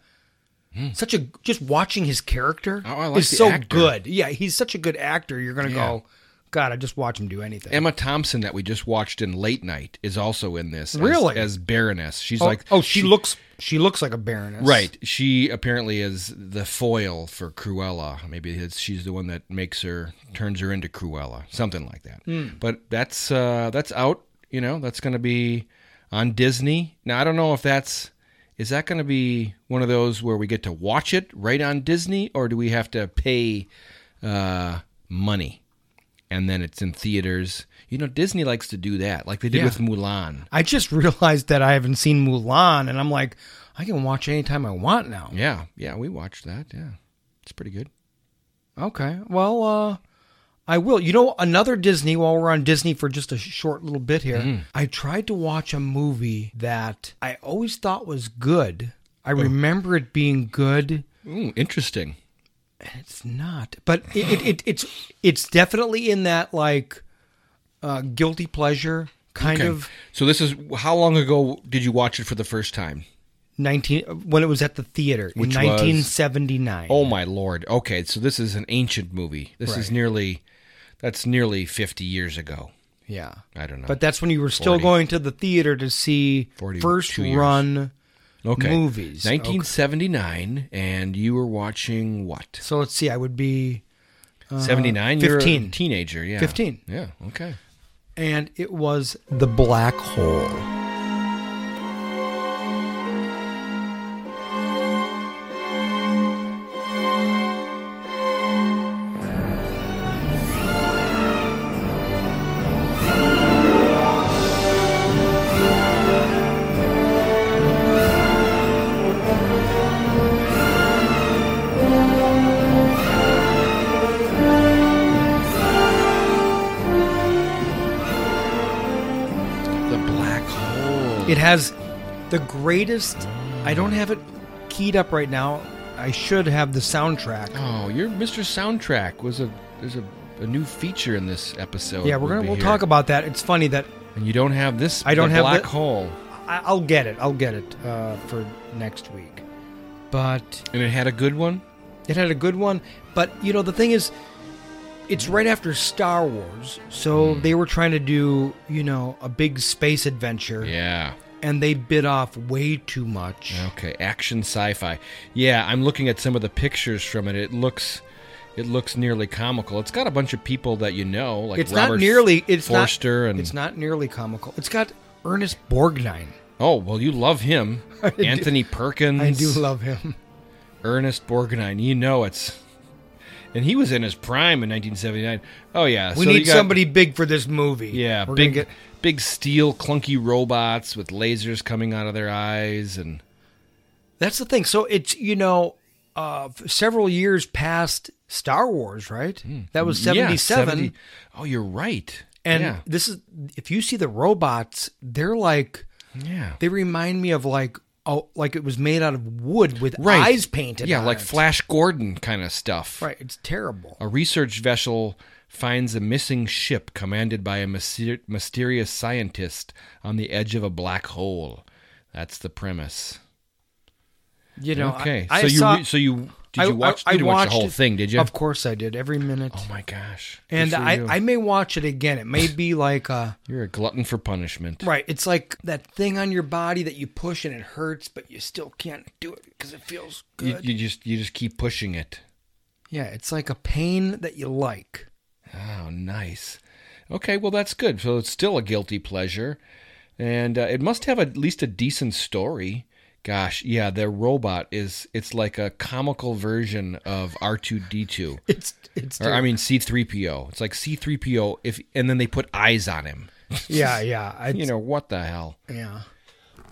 such a just watching his character. Oh, I like is so actor. good. Yeah, he's such a good actor. You're going to Yeah. go, God, I just watch him do anything. Emma Thompson that we just watched in Late Night is also in this. as- Really? as, Baroness. She's oh, like oh, she, looks she looks like a baroness, Right. She apparently is the foil for Cruella. Maybe it's, she's the one that makes her turns her into Cruella, something like that. Hmm. But that's uh, that's out. You know, that's going to be on Disney. Now I don't know if that's is that going to be one of those where we get to watch it right on Disney, or do we have to pay uh, money and then it's in theaters? You know, Disney likes to do that, like they did Yeah. with Mulan. I just realized that I haven't seen Mulan, and I'm like, I can watch anytime I want now. Yeah, yeah, we watched that. Yeah, it's pretty good. Okay. Well, uh, I will. You know, another Disney, while we're on Disney for just a short little bit here, Mm. I tried to watch a movie that I always thought was good. I remember it being good. Ooh, interesting. It's not, but it, it, it it's it's definitely in that like uh, guilty pleasure kind Okay. of So this is how long ago did you watch it for the first time? nineteen when it was at the theater Which in was- nineteen seventy nine. Oh my lord. Okay, so this is an ancient movie. This is nearly that's nearly 50 years ago. Yeah. I don't know. But that's when you were still 40. going to the theater to see first years. run okay. movies. 1979 and you were watching what? So let's see. I would be uh, 79 you're a 15. teenager, yeah. 15. Yeah, okay. and it was the black hole. The greatest. I don't have it keyed up right now. I should have the soundtrack. Oh, your Mr. Soundtrack was a there's a, a new feature in this episode. yeah, we're gonna we'll here. talk about that. It's funny that And you don't have this I don't have black the- hole. I, I'll get it. I'll get it uh, for next week. But And it had a good one? It had a good one, but you know the thing is, it's right after Star Wars, so Hmm. they were trying to do you know a big space adventure. Yeah. And they bit off way too much. Okay, action sci-fi. Yeah, I'm looking at some of the pictures from it. It looks it looks nearly comical. It's got a bunch of people that you know, like it's Robert not nearly. It's Forster not. and It's not nearly comical. It's got Ernest Borgnine. Oh, well, you love him. I do- Anthony Perkins. I do love him. Ernest Borgnine. You know it's and he was in his prime in 1979. Oh yeah, We so need got- somebody big for this movie. Yeah, We're big get big steel clunky robots with lasers coming out of their eyes and That's the thing. So it's you know uh, several years past Star Wars, right? That was Yeah, seventy seven. 70 Oh, you're right. And yeah. this is if you see the robots, they're like Yeah. they remind me of like oh like it was made out of wood with Right. eyes painted. Yeah, like it. Flash Gordon kind of stuff. Right, it's terrible. A research vessel finds a missing ship commanded by a myster- mysterious scientist on the edge of a black hole. That's the premise. You know, okay. I, I so you saw, re- so you did I- you watch I, you didn't watch the whole it. thing, did you? Of course I did. Every minute. Oh my gosh. And I, you. I may watch it again. It may be like a You're a glutton for punishment. right. It's like that thing on your body that you push and it hurts, but you still can't do it because it feels You, good. you just you just keep pushing it. yeah, it's like a pain that you like. Oh, nice. Okay, well that's good. So it's still a guilty pleasure, and uh, it must have at least a decent story. Gosh, yeah, their robot is it's like a comical version of R two D two. It's it's. Or I mean C three PO. It's like C three PO if and then they put eyes on him. yeah, yeah. you know what the hell? Yeah.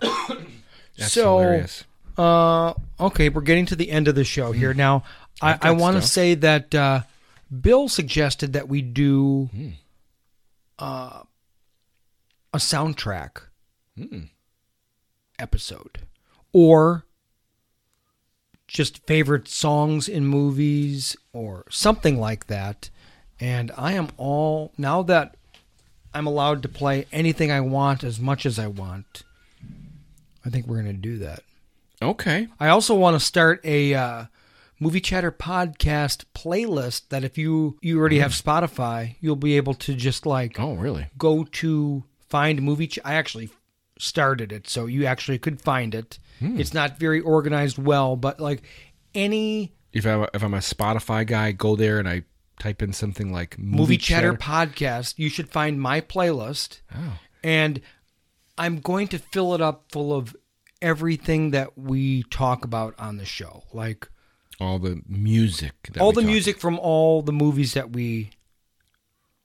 That's so, hilarious. uh, okay, we're getting to the end of the show here. Now, I, I want to say that uh, Bill suggested that we do Hmm. uh, a soundtrack Hmm. episode or just favorite songs in movies or something like that. And I am all now that I'm allowed to play anything I want as much as I want. I think we're going to do that. Okay. I also want to start a uh, movie chatter podcast playlist that if you you already have Spotify, you'll be able to just like Oh, really? go to find movie. Ch- I actually started it, so you actually could find it. Hmm. It's not very organized well, but like any If I'm if I'm a Spotify guy, go there and I type in something like movie, movie chatter, podcast, you should find my playlist. Oh. And I'm going to fill it up full of everything that we talk about on the show. Like all the music. That all the music from all the movies that we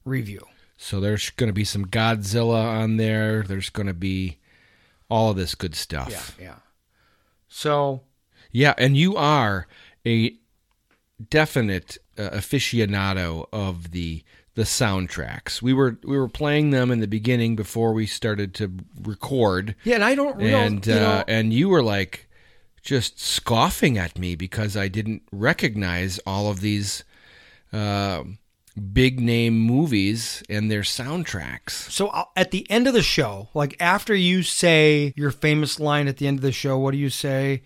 review. So there's going to be some Godzilla on there. There's going to be all of this good stuff. Yeah, yeah. So Yeah, and you are a definite uh, aficionado of the the soundtracks. We were we were playing them in the beginning before we started to record. Yeah, and I don't and you uh, and you were like just scoffing at me because I didn't recognize all of these uh, big name movies and their soundtracks. So uh, at the end of the show, like after you say your famous line at the end of the show, what do you say?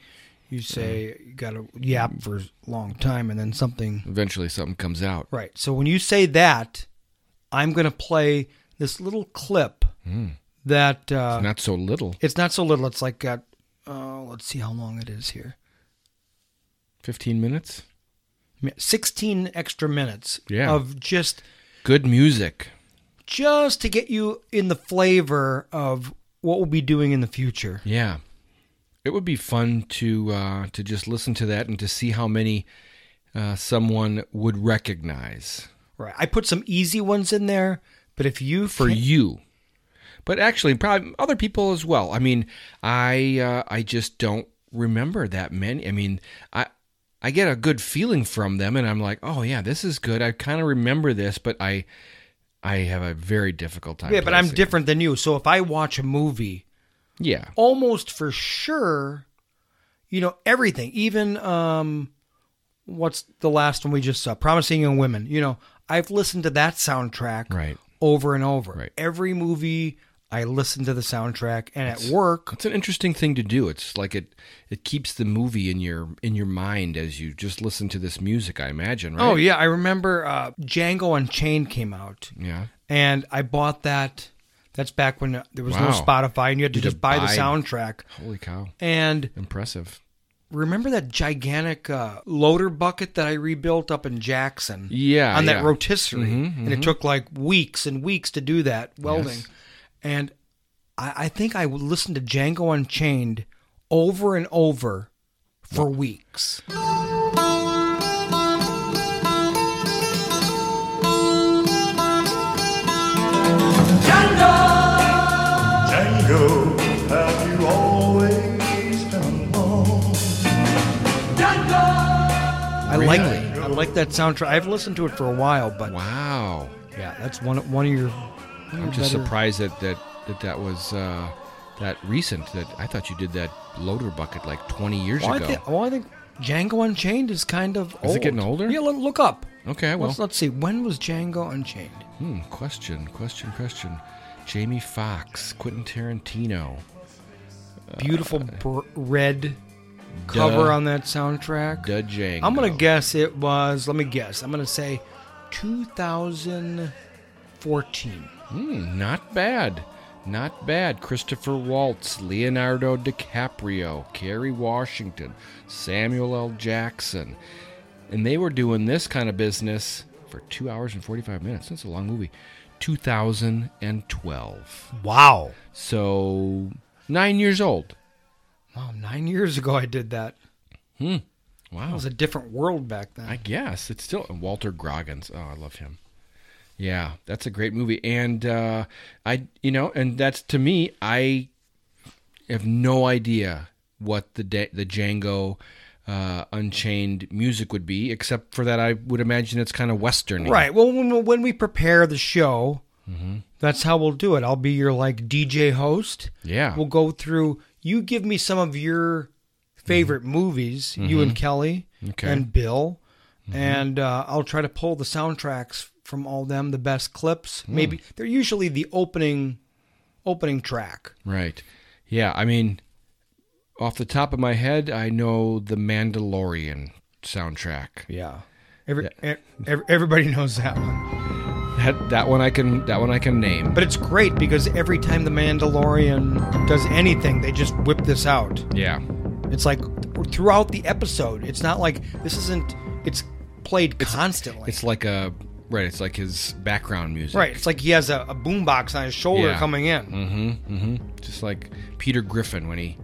You say you got to yap for a long time and then something. Eventually, something comes out. Right. So when you say that, I'm going to play this little clip Mm. that uh, It's not so little. It's not so little. It's like got. Let's see how long it is here. Fifteen minutes. 16 extra minutes Yeah. of just Good music. just to get you in the flavor of what we'll be doing in the future. Yeah, it would be fun to uh, to just listen to that and to see how many uh, someone would recognize Right. I put some easy ones in there, but if you for can't- you. But actually, probably other people as well. I mean, I uh, I just don't remember that many. I mean, I I get a good feeling from them, and I'm like, oh yeah, this is good. I kind of remember this, but I I have a very difficult time. Yeah, but I'm placing it. different than you. So if I watch a movie, Yeah, almost for sure, you know everything. Even um, what's the last one we just saw? Promising Young Women. You know, I've listened to that soundtrack right over and over. Right. Every movie, I listen to the soundtrack, and at work, It's an interesting thing to do. It's like it it keeps the movie in your in your mind as you just listen to this music. I imagine, right? Oh yeah, I remember uh, Django Unchained came out. Yeah. and I bought that. That's back when there was no Spotify, and you had to You just to buy, the soundtrack. Holy cow! And Impressive. remember that gigantic uh, loader bucket that I rebuilt up in Jackson? Yeah, on that yeah. rotisserie, Mhm, and it mhm. took like weeks and weeks to do that welding. Yes. And I, I think I listened to Django Unchained over and over for weeks. Django, have you always been alone? I like it. I like that soundtrack. I've listened to it for a while, but wow, yeah, that's one one of your. I'm just better- surprised that that that, that was uh, that recent. That I thought you did that loader bucket like 20 years Well, I ago. think, well, I think Django Unchained is kind of. Is it getting older? Yeah, look, look up. Okay, well. let's, let's see. When was Django Unchained? Hmm, question, question, question. Jamie Foxx, Quentin Tarantino. Beautiful br- red cover on that soundtrack. Duh Django. I'm gonna guess it was. Let me guess. I'm gonna say 2014. Hmm, not bad. Not bad. Christopher Waltz, Leonardo DiCaprio, Kerry Washington, Samuel L. Jackson. And they were doing this kind of business for two hours and 45 minutes. That's a long movie. 2012. Wow. So, nine years old. Wow, nine years ago I did that. Hmm. Wow. It was a different world back then. I guess it's still Walter Groggins. Oh, I love him. Yeah, that's a great movie, and uh, I, you know, and that's to me, I have no idea what the da- the Django uh, Unchained music would be, except for that I would imagine it's kind of western. Right. Well, when, when we prepare the show, Mm-hmm. that's how we'll do it. I'll be your like DJ host. Yeah. We'll go through. You give me some of your favorite movies, you Mhm. and Kelly Okay. and Bill, Mm-hmm. and uh, I'll try to pull the soundtracks from all them, the best clips. Hmm. Maybe they're usually the opening opening track. Right. Yeah. I mean, off the top of my head, I know The Mandalorian soundtrack. Yeah. Every, e- ev- everybody knows that one. That that one I can that one I can name. But it's great because every time the Mandalorian does anything, they just whip this out. Yeah. It's like throughout the episode. It's not like this isn't. It's played constantly. It's like a right. It's like his background music. right. It's like he has a, a boombox on his shoulder Yeah. coming in. Mm-hmm. Mm-hmm. Just like Peter Griffin when he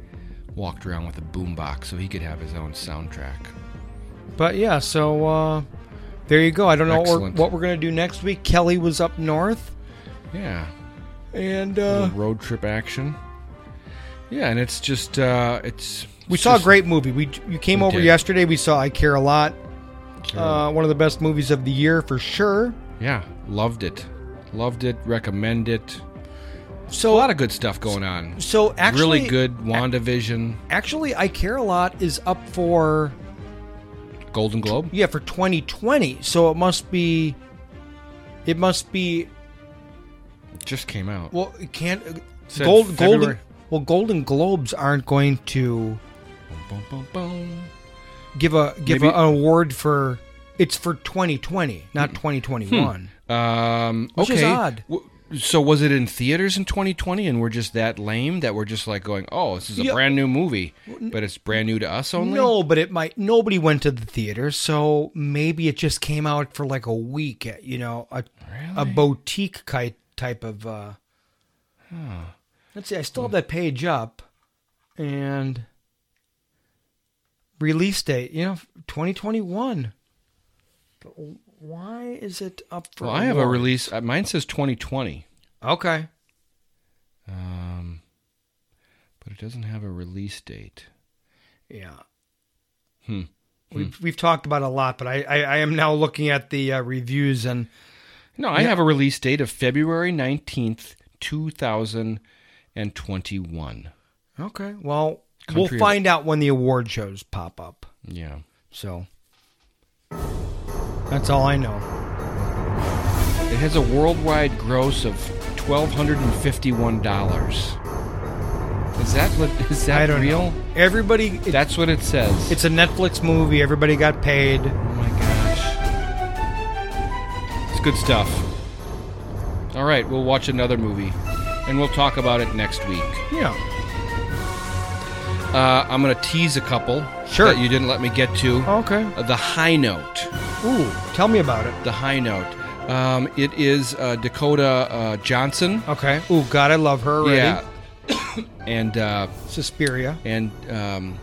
walked around with a boombox, so he could have his own soundtrack. But yeah, so uh, there you go. I don't know what we're, Excellent. what we're gonna do next week. Kelly was up north, Yeah. and uh, road trip action. Yeah, and it's just uh it's we it's saw just- a great movie. We you came over did. yesterday. We saw I Care a Lot. Uh, one of the best movies of the year for sure. Yeah, loved it. Loved it, recommend it. So a lot of good stuff going on. So actually, really good WandaVision, Actually, I Care a Lot is up for Golden Globe. yeah for 2020. So it must be. It must be Just came out. well. It can't. uh, Gold, golden. Well, Golden Globes aren't going to Boom, boom, boom. Give a give a, an award for. It's for 2020, not 2021. Um, Which okay. is odd. So was it in theaters in 2020, and we're just that lame that we're just like going, "Oh, this is a Yeah. brand new movie," but it's brand new to us only. No, but it might. Nobody went to the theater, so maybe it just came out for like a week. at, You know, a a boutique type of. uh Let's see. I still have that page up, and release date. You know, 2021. But why is it up for? Well, I have a release. Uh, mine says 2020, Okay. um, but it doesn't have a release date. Yeah. Hmm. We've we've talked about it a lot, but I I, I am now looking at the uh, reviews and No, I Yeah. have a release date of February 19th, 2021. Okay. Well, Country we'll find out when the award shows pop up. Yeah. So that's all I know. It has a worldwide gross of $1,251. Is that what is that don't real? know. Everybody, it- That's what it says. it's a Netflix movie. Everybody got paid. Oh my gosh. It's good stuff. All right, we'll watch another movie and we'll talk about it next week. Yeah. Uh, I'm going to tease a couple Sure. that you didn't let me get to. Okay. Uh, the High Note. Ooh, tell me about it. The High Note. Um, it is uh, Dakota uh, Johnson. Okay. Ooh, God, I love her already. Yeah. and uh, Suspiria. and um,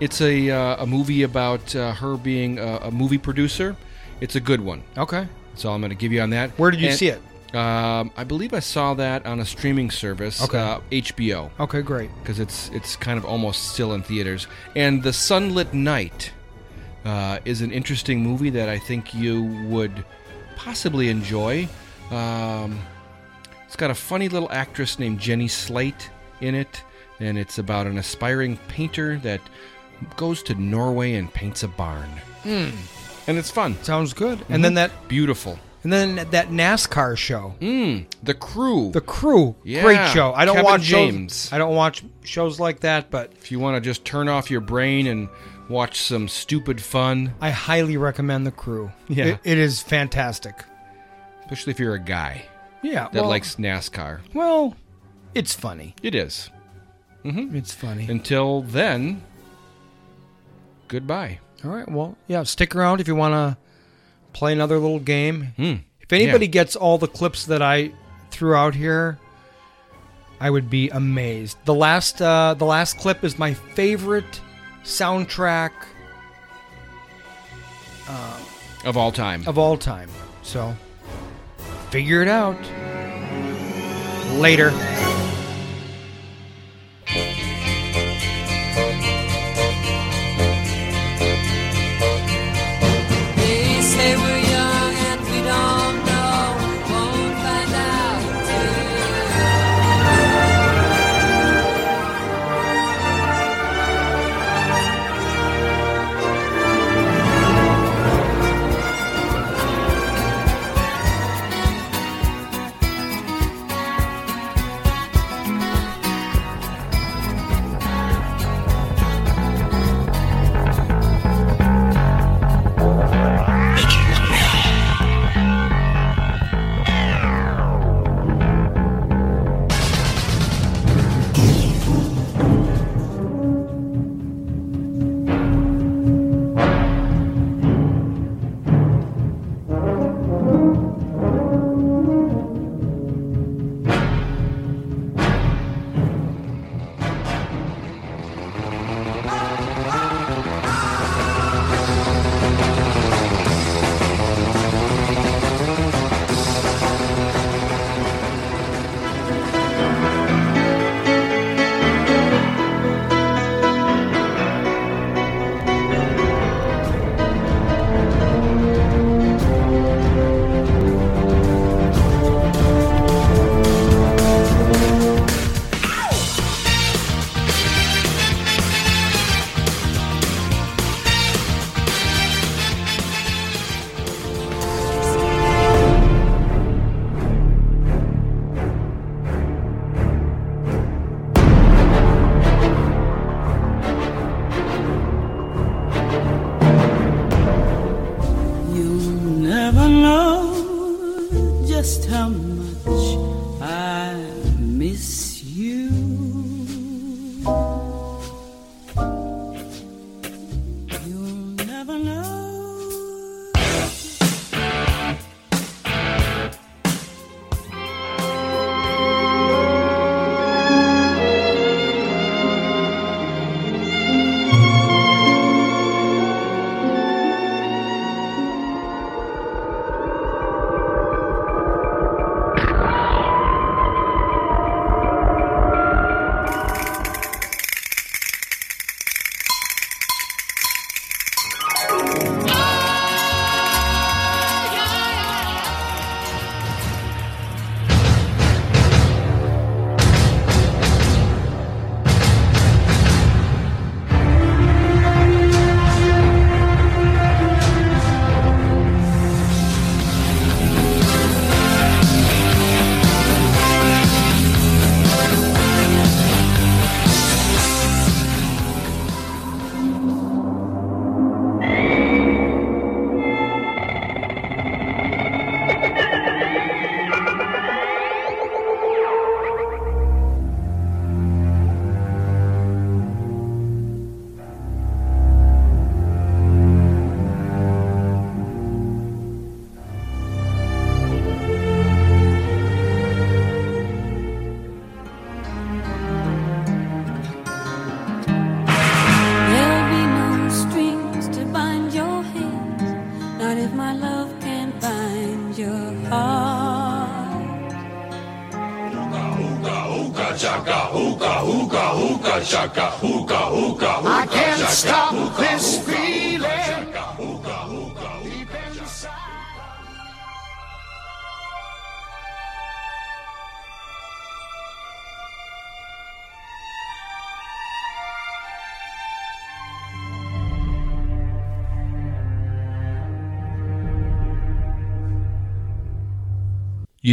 it's a uh, a movie about uh, her being a, a movie producer. It's a good one. Okay. That's all I'm going to give you on that. Where did you And, see it? Um, I believe I saw that on a streaming service, Okay. uh, HBO, Okay, great. because it's it's kind of almost still in theaters. And The Sunlit Night uh, is an interesting movie that I think you would possibly enjoy. Um, it's got a funny little actress named Jenny Slate in it, and it's about an aspiring painter that goes to Norway and paints a barn. Hmm. And it's fun. Sounds good. And then that Beautiful. And then that NASCAR show. Mm, the crew. The Crew. Yeah, Great show. I don't Kevin watch shows- James. I don't watch shows like that, but if you want to just turn off your brain and watch some stupid fun, I highly recommend The Crew. Yeah. It- it is fantastic. especially if you're a guy Yeah. that well, likes NASCAR, Well, it's funny. it is. It's funny. Until then, goodbye. All right. Well, yeah. Stick around if you want to play another little game. Hmm. If anybody Yeah. gets all the clips that I threw out here, I would be amazed. The last, uh, the last clip is my favorite soundtrack Of all time. of all time. So, figure it out. Later.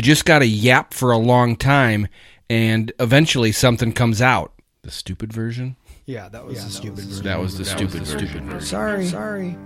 Just got to yap for a long time, and eventually something comes out. The stupid version. Yeah, that was the stupid version. That was the stupid, stupid version. Sorry, sorry.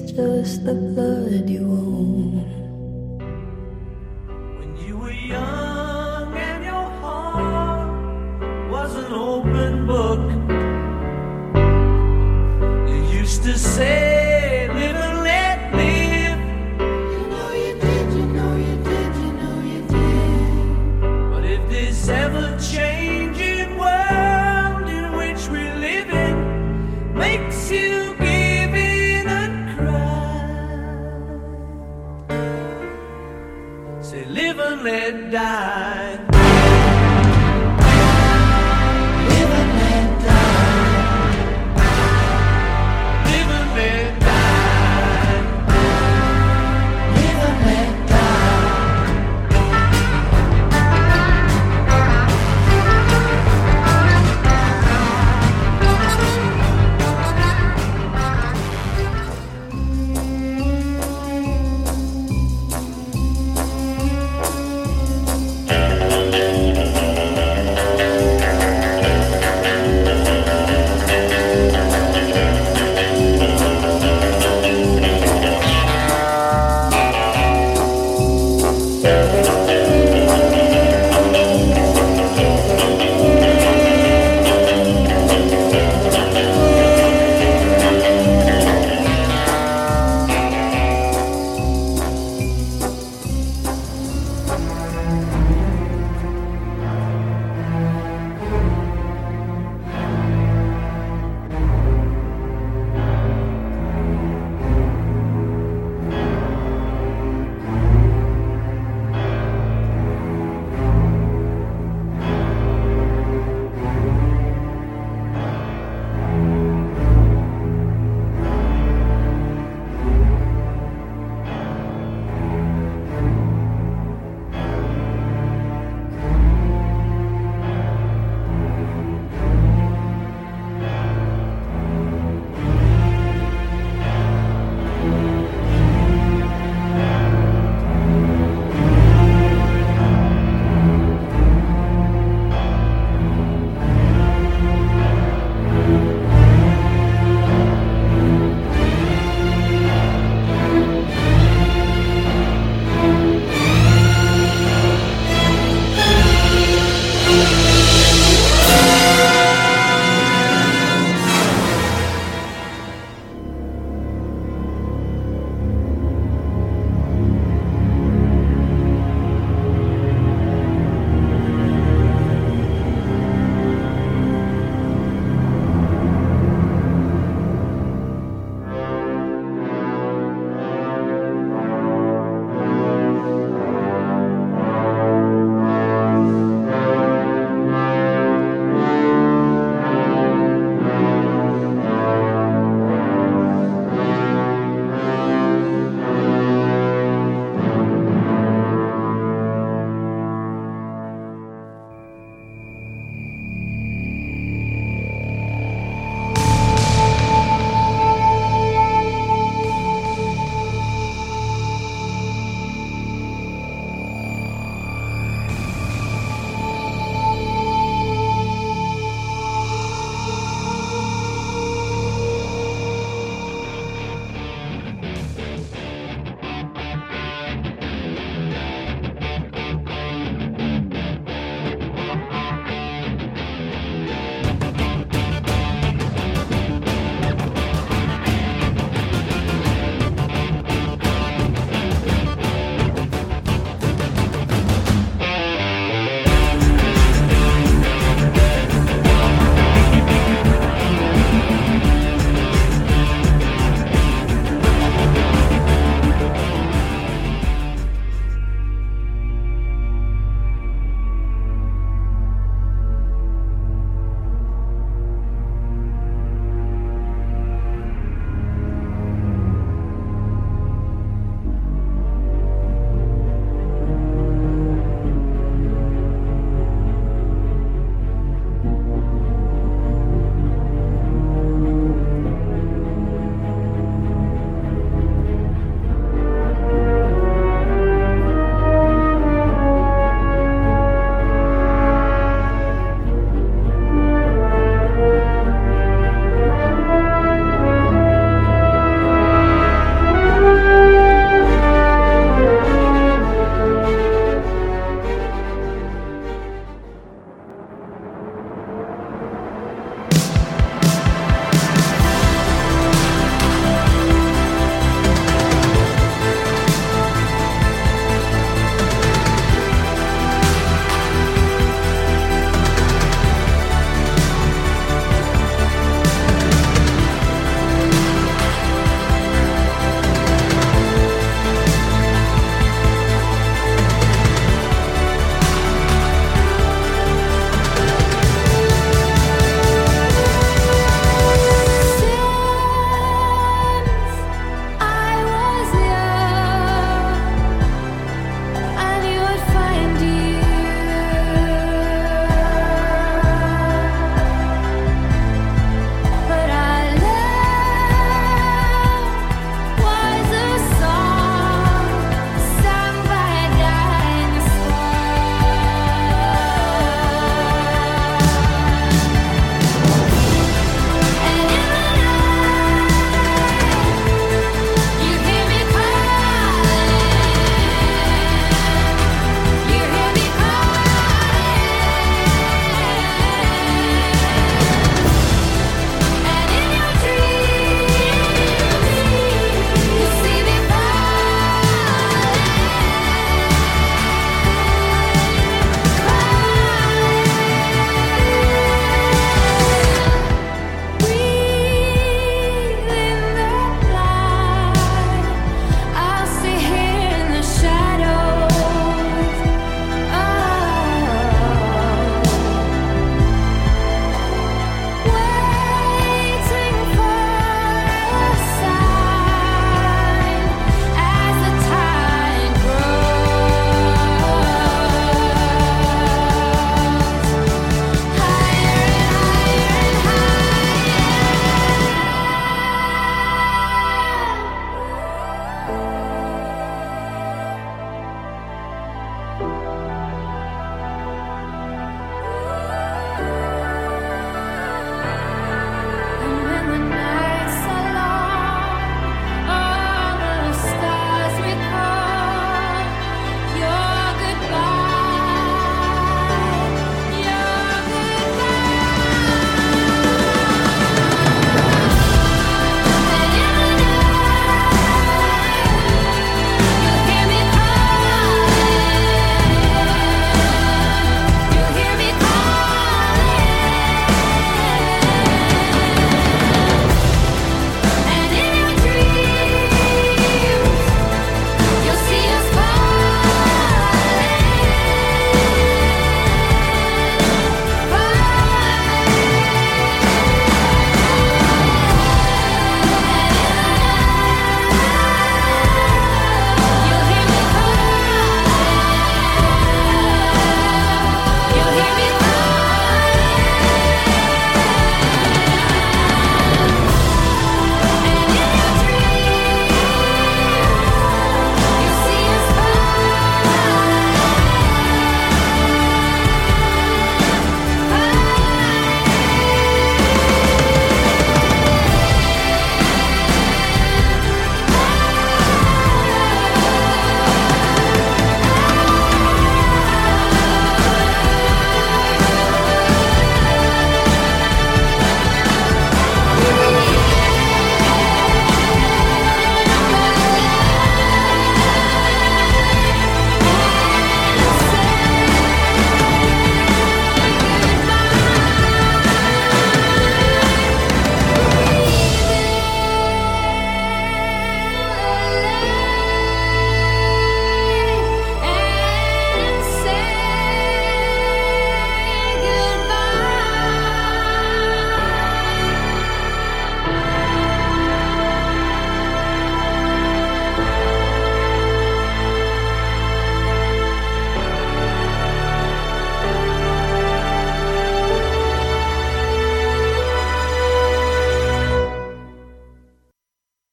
Just the blood you own.